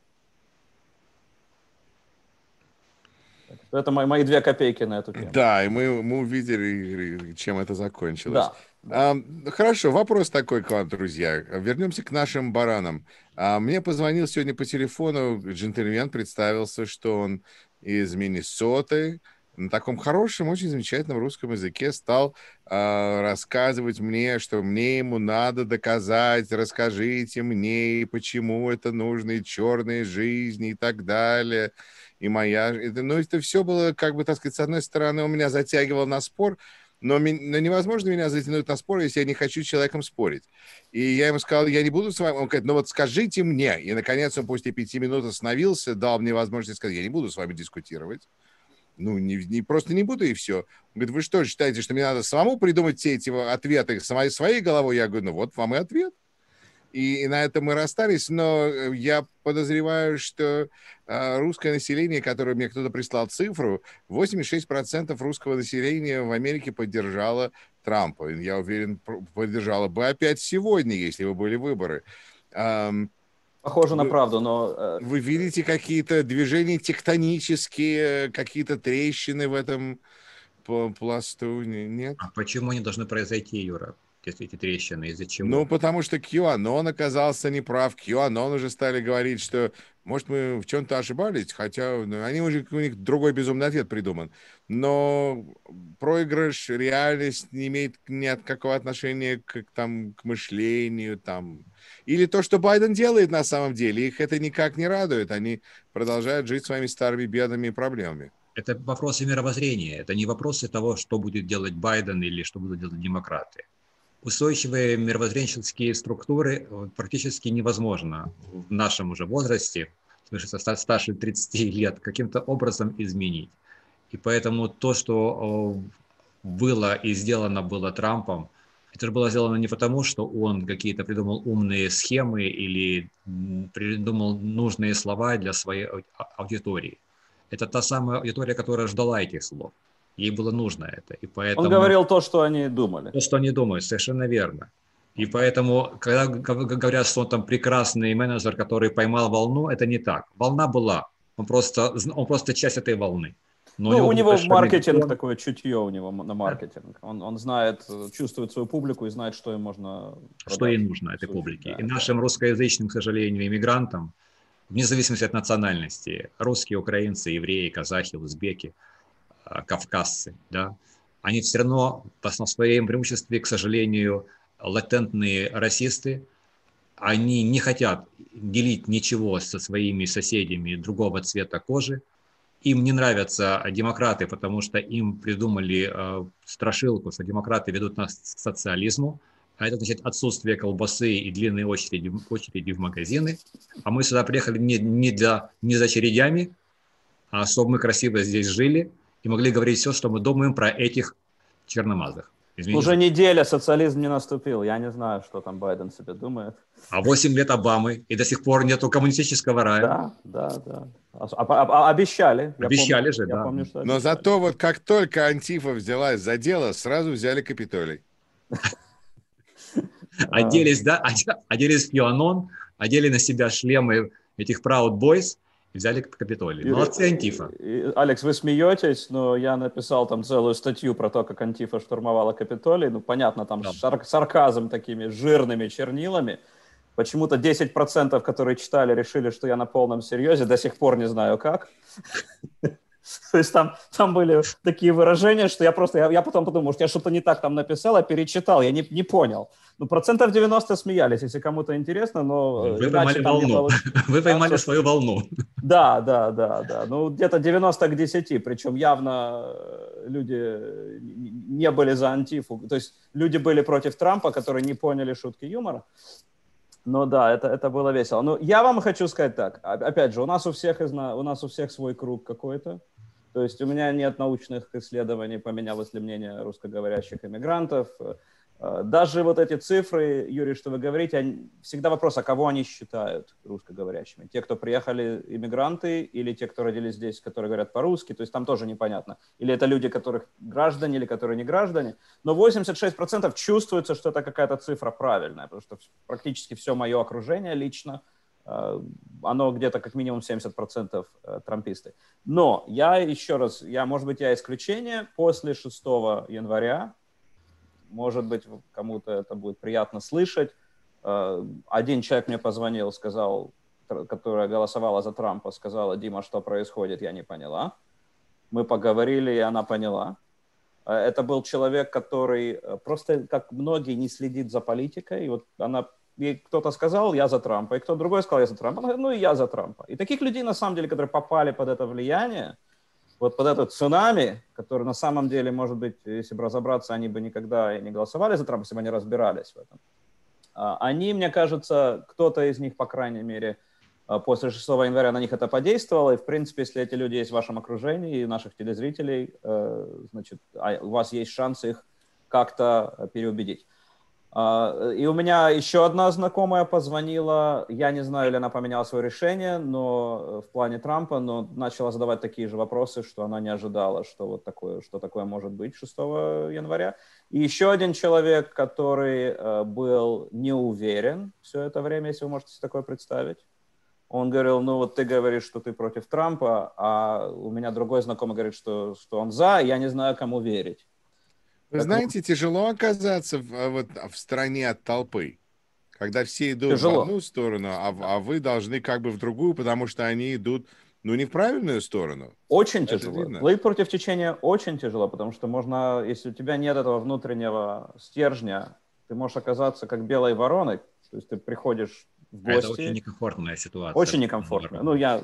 Это мои, мои две копейки на эту тему. Да, и мы, мы увидели, чем это закончилось. Да. А, хорошо, вопрос такой к вам, друзья. Вернемся к нашим баранам. А, мне позвонил сегодня по телефону джентльмен, представился, что он из Миннесоты, на таком хорошем, очень замечательном русском языке стал э, рассказывать мне, что мне ему надо доказать, расскажите мне, почему это нужно, и черные жизни и так далее и моя... Это, ну, это все было, как бы, так сказать, с одной стороны, у меня затягивало на спор, но, но невозможно меня затянуть на спор, если я не хочу с человеком спорить. И я ему сказал, я не буду с вами... Он говорит, ну вот скажите мне. И, наконец, он после пяти минут остановился, дал мне возможность сказать, я не буду с вами дискутировать. Ну, не, не, просто не буду, и все. Он говорит, вы что, считаете, что мне надо самому придумать все эти ответы своей, своей головой? Я говорю, ну вот вам и ответ. И, на этом мы расстались, но э, я подозреваю, что э, русское население, которое мне кто-то прислал цифру, 86% русского населения в Америке поддержало Трампа. Я уверен, поддержало бы опять сегодня, если бы были выборы. Похоже вы, на правду, но... Э... Вы видите какие-то движения тектонические, какие-то трещины в этом пласту? Нет? А почему они должны произойти, Юра? Эти трещины? Из-за чего? Ну, потому что QAnon оказался неправ. QAnon уже стали говорить, что, может, мы в чем-то ошибались, хотя ну, они уже, у них другой безумный ответ придуман. Но проигрыш, реальность не имеет ни от какого отношения к, там, к мышлению. Там. Или то, что Байден делает на самом деле, их это никак не радует. Они продолжают жить своими старыми бедами и проблемами это вопросы мировоззрения, это не вопросы того, что будет делать Байден или что будут делать демократы устойчивые мировоззренческие структуры э, практически невозможно в нашем уже возрасте, старше 30 лет, каким-то образом изменить. И поэтому то, что было и сделано было Трампом, это же было сделано не потому, что он какие-то придумал умные схемы или придумал нужные слова для своей аудитории. Это та самая аудитория, которая ждала этих слов. Ей было нужно это. И поэтому... Он говорил то, что они думали. То, что они думают, совершенно верно. И поэтому, когда говорят, что он там прекрасный менеджер, который поймал волну, это не так. Волна была. Он просто, он просто часть этой волны. Но ну, у него, маркетинг, он... такое чутье у него на маркетинг. Он, он знает, чувствует свою публику и знает, что им можно продать. Что ей нужно этой публике. Да, и да. нашим русскоязычным, к сожалению, иммигрантам, вне зависимости от национальности, русские, украинцы, евреи, казахи, узбеки – кавказцы, да, они все равно основном своем преимуществе, к сожалению, латентные расисты, они не хотят делить ничего со своими соседями другого цвета кожи, им не нравятся демократы, потому что им придумали э, страшилку, что демократы ведут нас к социализму, а это значит отсутствие колбасы и длинные очереди, очереди в магазины. А мы сюда приехали не, не, для, не за очередями, а чтобы мы красиво здесь жили – и могли говорить все, что мы думаем про этих черномазых. Извините. Уже неделя социализм не наступил. Я не знаю, что там Байден себе думает. А 8 лет Обамы, и до сих пор нету коммунистического рая. Да, да, да. А, а, а обещали. Обещали помню, же, да. Помню, что Но зато вот как только Антифа взялась за дело, сразу взяли Капитолий. Оделись, да, оделись в QAnon, одели на себя шлемы этих Proud Boys – взяли Капитолий. Молодцы, Антифа. Алекс, вы смеетесь, но я написал там целую статью про то, как Антифа штурмовала Капитолий. Ну, понятно, там да. шар- сарказм такими жирными чернилами. Почему-то 10%, которые читали, решили, что я на полном серьезе. До сих пор не знаю как. То есть там, там были такие выражения, что я просто, я, я потом подумал, может, я что-то не так там написал, а перечитал, я не, не понял. Ну, процентов 90 смеялись, если кому-то интересно, но... Э, Вы поймали волну. Вы поймали а, свою волну. Да, да, да, да. Ну, где-то 90 к 10, причем явно э, люди не были за антифу. То есть люди были против Трампа, которые не поняли шутки юмора. Ну да, это, это было весело. Но я вам хочу сказать так. Опять же, у нас у всех, у нас у всех свой круг какой-то. То есть у меня нет научных исследований, поменялось ли мнение русскоговорящих иммигрантов. Э, даже вот эти цифры, Юрий, что вы говорите, они, всегда вопрос, а кого они считают русскоговорящими? Те, кто приехали иммигранты, или те, кто родились здесь, которые говорят по-русски, то есть там тоже непонятно. Или это люди, которых граждане, или которые не граждане. Но 86% чувствуется, что это какая-то цифра правильная, потому что практически все мое окружение лично, оно где-то как минимум 70% э, трамписты. Но я еще раз, я, может быть, я исключение, после 6 января может быть, кому-то это будет приятно слышать. Э, один человек мне позвонил, сказал, которая голосовала за Трампа, сказала, Дима, что происходит, я не поняла. Мы поговорили, и она поняла. Э, это был человек, который э, просто, как многие, не следит за политикой. И вот она, ей кто-то сказал, я за Трампа, и кто другой сказал, я за Трампа. Ну и я за Трампа. И таких людей, на самом деле, которые попали под это влияние, вот под этот цунами, который на самом деле, может быть, если бы разобраться, они бы никогда и не голосовали за Трампа, если бы они разбирались в этом. А, они, мне кажется, кто-то из них, по крайней мере, а, после 6 января на них это подействовало, и, в принципе, если эти люди есть в вашем окружении и наших телезрителей, э, значит, а у вас есть шанс их как-то переубедить. А, и у меня еще одна знакомая позвонила, я не знаю, или она поменяла свое решение, но э, в плане Трампа, но начала задавать такие же вопросы, что она не ожидала, что вот такое, что такое может быть 6 января. И еще один человек, который э, был не уверен все это время, если вы можете себе такое представить. Он говорил, ну вот ты говоришь, что ты против Трампа, а у меня другой знакомый говорит, что, что он за, я не знаю, кому верить. Вы знаете, тяжело оказаться в, а, вот, в стороне от толпы, когда все идут тяжело. в одну сторону, а, а вы должны как бы в другую, потому что они идут, ну, не в правильную сторону. Очень Это тяжело. Видно. Плыть против течения очень тяжело, потому что можно, если у тебя нет этого внутреннего стержня, ты можешь оказаться как белой вороной, то есть ты приходишь в гости. Это очень некомфортная ситуация. Очень некомфортная. Ну, я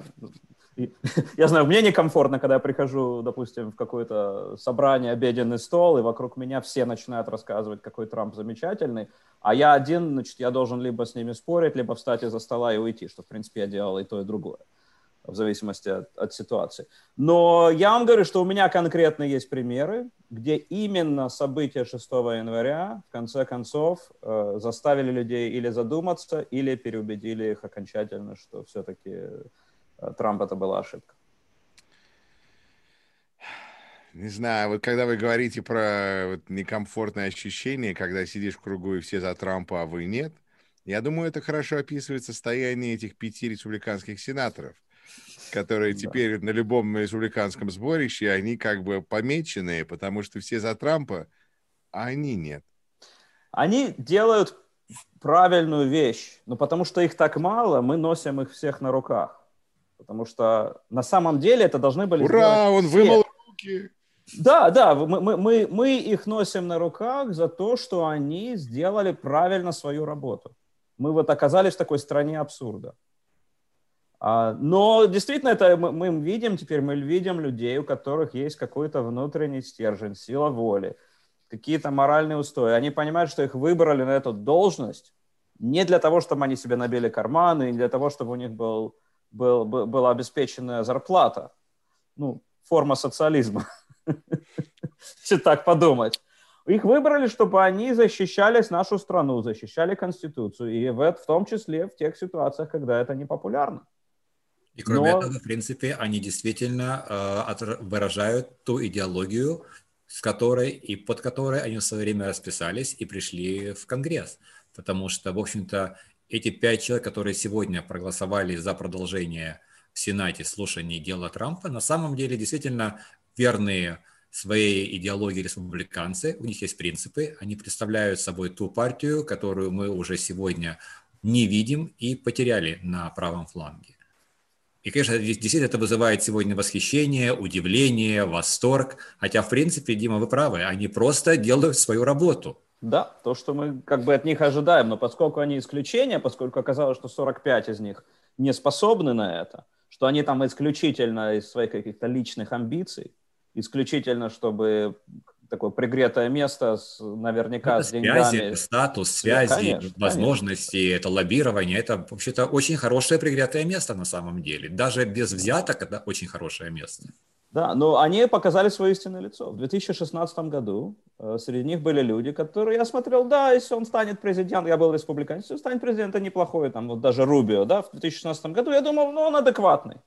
я знаю, мне некомфортно, когда я прихожу, допустим, в какое-то собрание, обеденный стол, и вокруг меня все начинают рассказывать, какой Трамп замечательный, а я один, значит, я должен либо с ними спорить, либо встать из-за стола и уйти, что, в принципе, я делал и то, и другое, в зависимости от, от ситуации. Но я вам говорю, что у меня конкретно есть примеры, где именно события 6 января, в конце концов, э, заставили людей или задуматься, или переубедили их окончательно, что все-таки Трамп это была ошибка. Не знаю, вот когда вы говорите про вот некомфортное ощущение, когда сидишь в кругу и все за Трампа, а вы нет, я думаю, это хорошо описывает состояние этих пяти республиканских сенаторов, которые да. теперь на любом республиканском сборище, они как бы помеченные, потому что все за Трампа, а они нет. Они делают правильную вещь, но потому что их так мало, мы носим их всех на руках. Потому что на самом деле это должны были Ура, он все. вымыл руки. Да, да, мы, мы, мы, мы их носим на руках за то, что они сделали правильно свою работу. Мы вот оказались в такой стране абсурда. А, но действительно, это мы, мы видим теперь, мы видим людей, у которых есть какой-то внутренний стержень, сила воли, какие-то моральные устои. Они понимают, что их выбрали на эту должность не для того, чтобы они себе набили карманы, не для того, чтобы у них был был, был, была обеспеченная зарплата. Ну, форма социализма, если так подумать. Их выбрали, чтобы они защищали нашу страну, защищали Конституцию, и в, в том числе в тех ситуациях, когда это не популярно. И кроме Но... этого, в принципе, они действительно э, выражают ту идеологию, с которой и под которой они в свое время расписались и пришли в Конгресс. Потому что, в общем-то, эти пять человек, которые сегодня проголосовали за продолжение в Сенате слушаний дела Трампа, на самом деле действительно верные своей идеологии республиканцы, у них есть принципы, они представляют собой ту партию, которую мы уже сегодня не видим и потеряли на правом фланге. И, конечно, действительно это вызывает сегодня восхищение, удивление, восторг. Хотя, в принципе, Дима, вы правы, они просто делают свою работу. Да, то, что мы как бы от них ожидаем, но поскольку они исключения, поскольку оказалось, что 45 из них не способны на это, что они там исключительно из своих каких-то личных амбиций, исключительно, чтобы такое пригретое место с, наверняка это с деньгами. Связи, статус, связи, да, конечно, возможности, конечно. это лоббирование. Это вообще-то очень хорошее пригретое место на самом деле. Даже без взяток это очень хорошее место. Да, но они показали свое истинное лицо. В 2016 году э, среди них были люди, которые я смотрел, да, если он станет президентом, я был республиканец, если он станет президентом, неплохой, там вот даже Рубио, да, в 2016 году, я думал, ну, он адекватный.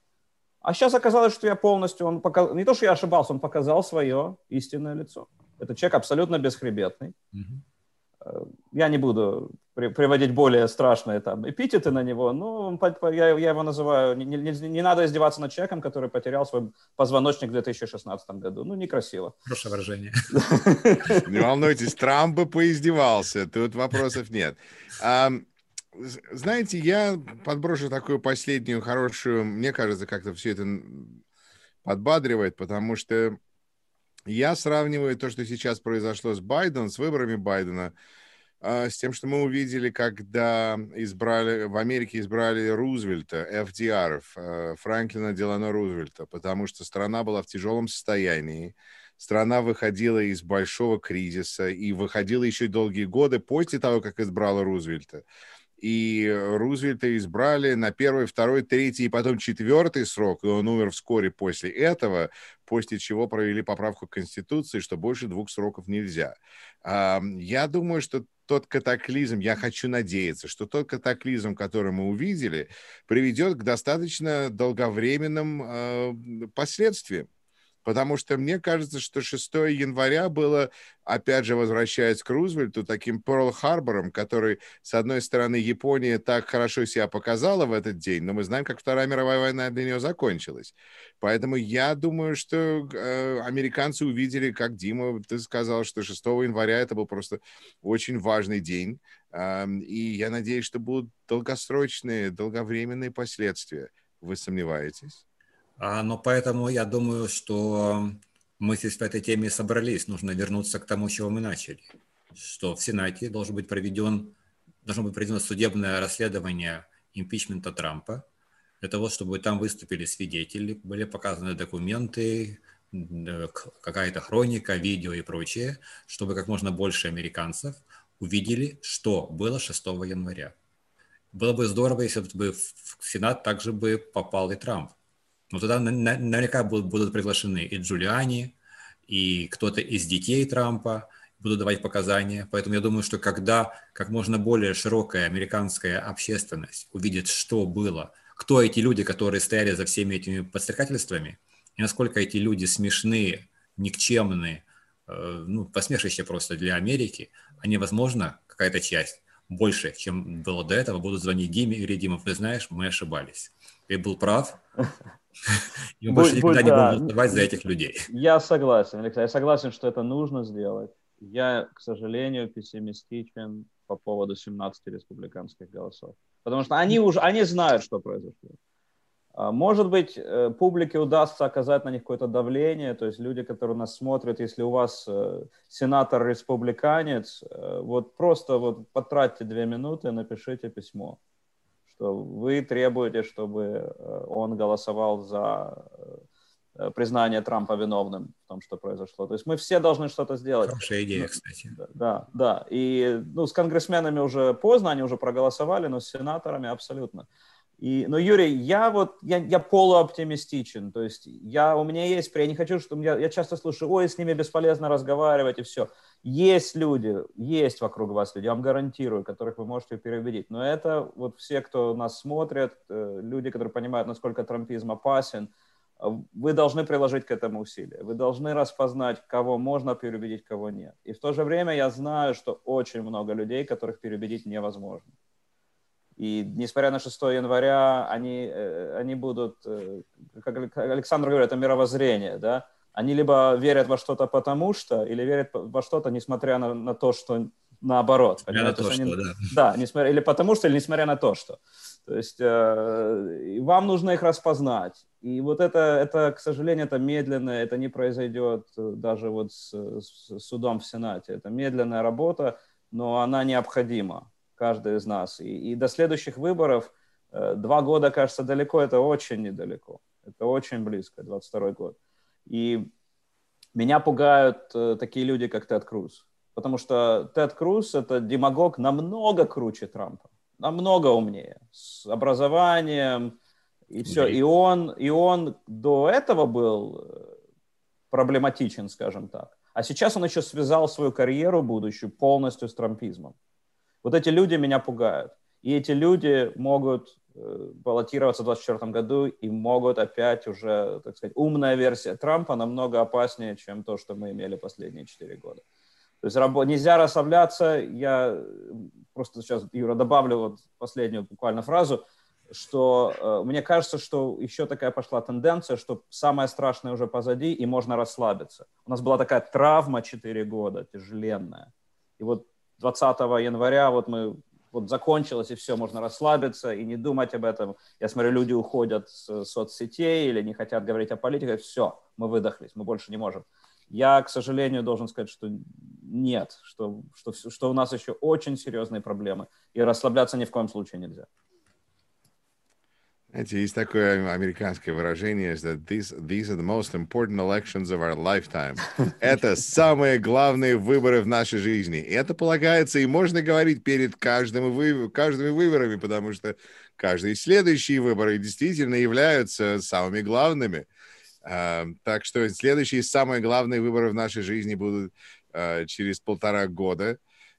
А сейчас оказалось, что я полностью, он показ... не то, что я ошибался, он показал свое истинное лицо. Это человек абсолютно бесхребетный. Mm-hmm. Я не буду при, приводить более страшные там эпитеты на него, но я, я его называю, не, не, не надо издеваться над человеком, который потерял свой позвоночник в 2016 году. Ну, некрасиво. Хорошее выражение. Не волнуйтесь, Трамп бы поиздевался, тут вопросов нет знаете, я подброшу такую последнюю хорошую, мне кажется, как-то все это подбадривает, потому что я сравниваю то, что сейчас произошло с Байденом, с выборами Байдена, а, с тем, что мы увидели, когда избрали, в Америке избрали Рузвельта, FDR, э, Франклина Делано Рузвельта, потому что страна была в тяжелом состоянии, страна выходила из большого кризиса и выходила еще долгие годы после того, как избрала Рузвельта и Рузвельта избрали на первый, второй, третий и потом четвертый срок, и он умер вскоре после этого, после чего провели поправку к Конституции, что больше двух сроков нельзя. Я думаю, что тот катаклизм, я хочу надеяться, что тот катаклизм, который мы увидели, приведет к достаточно долговременным а, последствиям. Потому что мне кажется, что 6 января было, опять же, возвращаясь к Рузвельту, таким Перл-Харбором, который, с одной стороны, Япония так хорошо себя показала в этот день, но мы знаем, как Вторая мировая война для нее закончилась. Поэтому я думаю, что э, американцы увидели, как Дима, ты сказал, что 6 января это был просто очень важный день. Э, и я надеюсь, что будут долгосрочные, долговременные последствия. Вы сомневаетесь? А, но поэтому я думаю, что мы здесь по этой теме собрались. Нужно вернуться к тому, с чего мы начали. Что в Сенате должен быть проведен, должно быть проведено судебное расследование импичмента Трампа, для того, чтобы там выступили свидетели, были показаны документы, какая-то хроника, видео и прочее, чтобы как можно больше американцев увидели, что было 6 января. Было бы здорово, если бы в Сенат также бы попал и Трамп. Ну, тогда наверняка будут, будут приглашены и Джулиани, и кто-то из детей Трампа будут давать показания. Поэтому я думаю, что когда как можно более широкая американская общественность увидит, что было, кто эти люди, которые стояли за всеми этими подстрекательствами, и насколько эти люди смешные, никчемные, э, ну, посмешище просто для Америки, они, возможно, какая-то часть больше, чем было до этого, будут звонить Диме и говорить, Дима, ты знаешь, мы ошибались. Ты был прав, и мы больше никогда не будем голосовать за этих людей. Я согласен, Алексей, я согласен, что это нужно сделать. Я, к сожалению, пессимистичен по поводу 17 республиканских голосов. Потому что они уже, они знают, что произошло. А, может быть, э, публике удастся оказать на них какое-то давление, то есть люди, которые нас смотрят, если у вас э, сенатор-республиканец, э, вот просто вот потратьте две минуты, напишите письмо что вы требуете, чтобы э, он голосовал за э, признание Трампа виновным в том, что произошло. То есть мы все должны что-то сделать. Хорошая идея, кстати. Да, да. И ну, с конгрессменами уже поздно, они уже проголосовали, но с сенаторами абсолютно. И, но, Юрий, я вот, я, я полуоптимистичен, то есть я, у меня есть, я не хочу, чтобы, я, я часто слушаю, ой, с ними бесполезно разговаривать и все. Есть люди, есть вокруг вас люди, я вам гарантирую, которых вы можете переубедить, но это вот все, кто нас смотрят, э, люди, которые понимают, насколько трампизм опасен, э, вы должны приложить к этому усилия, вы должны распознать, кого можно переубедить, кого нет. И в то же время я знаю, что очень много людей, которых переубедить невозможно. И несмотря на 6 января, они, э, они будут, как Александр говорит, это мировоззрение, да, они либо верят во что-то потому что, или верят во что-то, несмотря на, на то, что наоборот. Несмотря на то, они, что, да. Да, несмотря, или потому что, или несмотря на то, что. То есть э, вам нужно их распознать. И вот это, это, к сожалению, это медленно, это не произойдет э, даже вот с, с судом в Сенате. Это медленная работа, но она необходима, каждый из нас. И, и до следующих выборов э, два года, кажется, далеко, это очень недалеко. Это очень близко, 22 год. И меня пугают э, такие люди, как Тед Круз. Потому что Тед Круз – это демагог намного круче Трампа, намного умнее, с образованием и все. И он, и он до этого был э, проблематичен, скажем так. А сейчас он еще связал свою карьеру будущую полностью с трампизмом. Вот эти люди меня пугают. И эти люди могут баллотироваться в 2024 году и могут опять уже, так сказать, умная версия Трампа намного опаснее, чем то, что мы имели последние 4 года. То есть рабо- нельзя расслабляться. Я просто сейчас, Юра, добавлю вот последнюю буквально фразу, что э, мне кажется, что еще такая пошла тенденция, что самое страшное уже позади, и можно расслабиться. У нас была такая травма 4 года, тяжеленная. И вот 20 января вот мы вот закончилось, и все, можно расслабиться и не думать об этом. Я смотрю, люди уходят с соцсетей или не хотят говорить о политике. Все, мы выдохлись, мы больше не можем. Я, к сожалению, должен сказать, что нет, что, что, что у нас еще очень серьезные проблемы, и расслабляться ни в коем случае нельзя. Знаете, есть такое американское выражение, что these, these are the most important elections of our lifetime. Это самые главные выборы в нашей жизни. И это полагается, и можно говорить перед каждым вы, каждыми выборами, потому что каждые следующие выборы действительно являются самыми главными. Uh, так что следующие самые главные выборы в нашей жизни будут uh, через полтора года.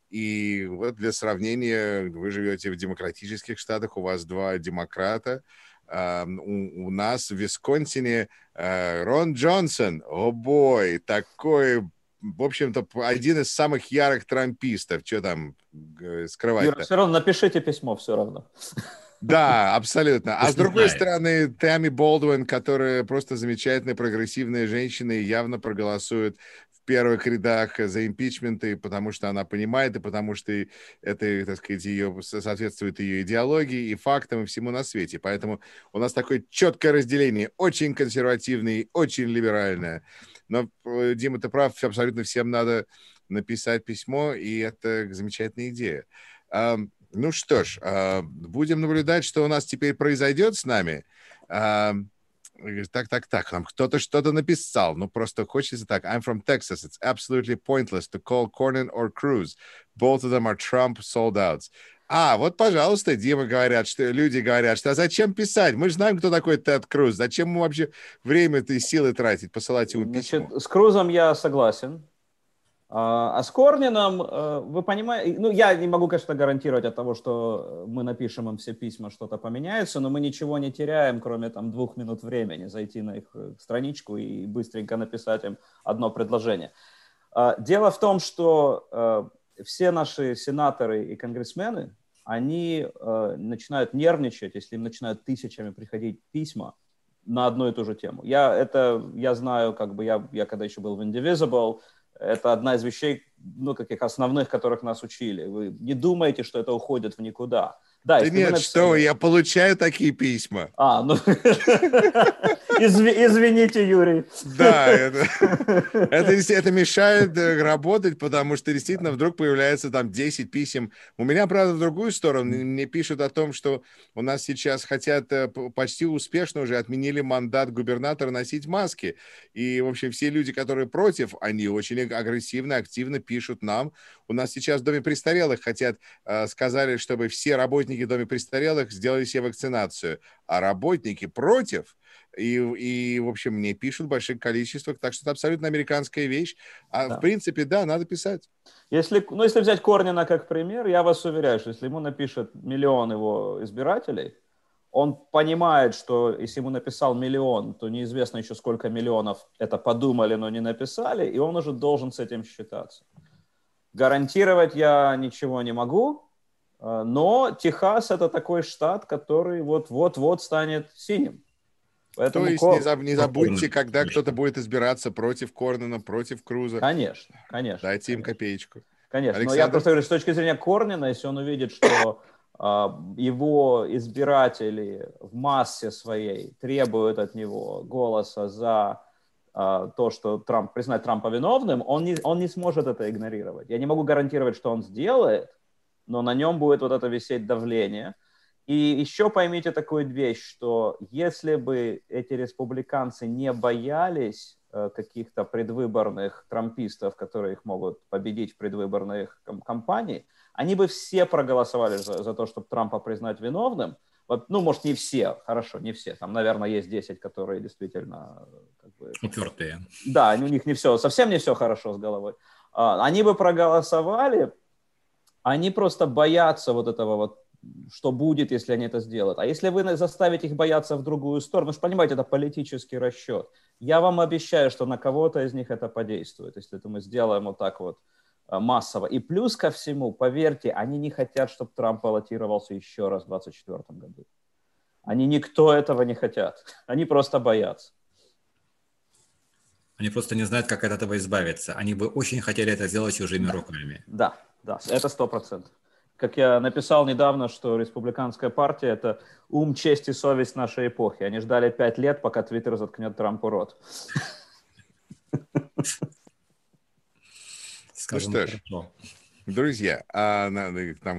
И вот для сравнения, вы живете в демократических штатах, у вас два демократа, у, у нас в Висконсине э, Рон Джонсон, о бой, такой, в общем-то, один из самых ярых трампистов. Что там скрывать Юра, все равно напишите письмо, все равно. Да, абсолютно. А с другой стороны, Тами Болдуин, которая просто замечательная прогрессивная женщина и явно проголосует первых рядах за импичменты, потому что она понимает, и потому что это, так сказать, ее, соответствует ее идеологии и фактам, и всему на свете. Поэтому у нас такое четкое разделение, очень консервативное, очень либеральное. Но, э, Дима, ты прав, абсолютно всем надо написать письмо, и это замечательная идея. Ну что ж, а, будем наблюдать, что у нас теперь произойдет с нами так, так, так, нам кто-то что-то написал, ну просто хочется так. I'm from Texas. It's absolutely pointless to call Cornyn or Cruz. Both of them are Trump sold outs. А, вот, пожалуйста, Дима говорят, что люди говорят, что а зачем писать? Мы же знаем, кто такой Тед Круз. Зачем ему вообще время-то и силы тратить, посылать ему письмо? Значит, с Крузом я согласен. А, с Корнином, э, вы понимаете, ну, я не могу, конечно, гарантировать от того, что мы напишем им все письма, что-то поменяется, но мы ничего не теряем, кроме там двух минут времени, зайти на их э, страничку и быстренько написать им одно предложение. А, дело в том, что э, все наши сенаторы и конгрессмены, они начинают нервничать, если им начинают тысячами приходить письма на одну и ту же тему. Я это, я знаю, как бы я, я когда еще был в Indivisible, это одна из вещей, ну, каких основных, которых нас учили. Вы не думаете, что это уходит в никуда. Да, да нет, написали... что я получаю такие письма. А, ну, извините, Юрий. Да, это, это, это мешает э, работать, потому что действительно вдруг появляется там 10 писем. У меня, правда, в другую сторону. Мне пишут о том, что у нас сейчас хотят э, почти успешно уже отменили мандат губернатора носить маски. И, в общем, все люди, которые против, они очень агрессивно, активно пишут нам. У нас сейчас в Доме престарелых хотят, э, сказали, чтобы все работники доме престарелых сделали себе вакцинацию, а работники против. И, и, в общем, мне пишут в больших количествах, так что это абсолютно американская вещь. А да. в принципе, да, надо писать. Если, ну, если взять Корнина как пример, я вас уверяю, что если ему напишет миллион его избирателей, он понимает, что если ему написал миллион, то неизвестно еще сколько миллионов это подумали, но не написали, и он уже должен с этим считаться. Гарантировать я ничего не могу, а, но Техас это такой штат, который вот-вот-вот станет синим. Поэтому То есть Кор... не, заб, не забудьте, когда кто-то будет избираться против Корнена, против Круза. Конечно, конечно. Дайте им копеечку. Конечно, Александр? но я просто говорю, с точки зрения Корнина, если он увидит, что а, его избиратели в массе своей требуют от него голоса за а, то, что Трамп признать Трампа виновным, он не, он не сможет это игнорировать. Я не могу гарантировать, что он сделает, но на нем будет вот это висеть давление. И еще поймите такую вещь, что если бы эти республиканцы не боялись э, каких-то предвыборных трампистов, которые их могут победить в предвыборных кампаниях, они бы все проголосовали за, за то, чтобы Трампа признать виновным. Вот, ну, может, не все, хорошо, не все. Там, наверное, есть 10, которые действительно... Как бы, Упертые. Да, у них не все, совсем не все хорошо с головой. А, они бы проголосовали, они просто боятся вот этого вот что будет, если они это сделают. А если вы заставите их бояться в другую сторону, что понимаете, это политический расчет. Я вам обещаю, что на кого-то из них это подействует, если это мы сделаем вот так вот Э, массово. И плюс ко всему, поверьте, они не хотят, чтобы Трамп баллотировался еще раз в 2024 году. Они никто этого не хотят. Они просто боятся. Они просто не знают, как от этого избавиться. Они бы очень хотели это сделать чужими да. руками. Да, да, это сто процентов. Как я написал недавно, что республиканская партия – это ум, честь и совесть нашей эпохи. Они ждали пять лет, пока Твиттер заткнет Трампу рот. Скажем ну что ж, хорошо. друзья, а, нам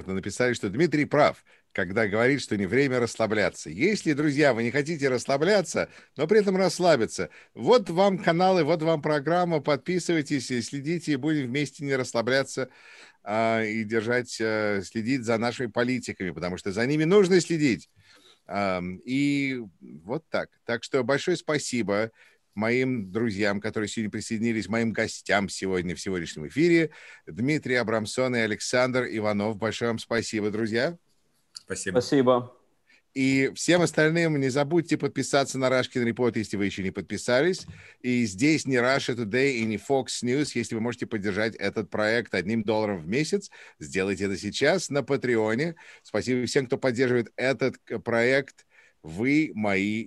написали, что Дмитрий прав, когда говорит, что не время расслабляться. Если, друзья, вы не хотите расслабляться, но при этом расслабиться, вот вам каналы, вот вам программа, подписывайтесь, следите, и будем вместе не расслабляться а, и держать, а, следить за нашими политиками, потому что за ними нужно следить. А, и вот так. Так что большое спасибо моим друзьям, которые сегодня присоединились, моим гостям сегодня в сегодняшнем эфире. Дмитрий Абрамсон и Александр Иванов. Большое вам спасибо, друзья. Спасибо. Спасибо. И всем остальным не забудьте подписаться на Rushkin Report, если вы еще не подписались. И здесь не Russia Today и не Fox News. Если вы можете поддержать этот проект одним долларом в месяц, сделайте это сейчас на Патреоне. Спасибо всем, кто поддерживает этот проект. Вы мои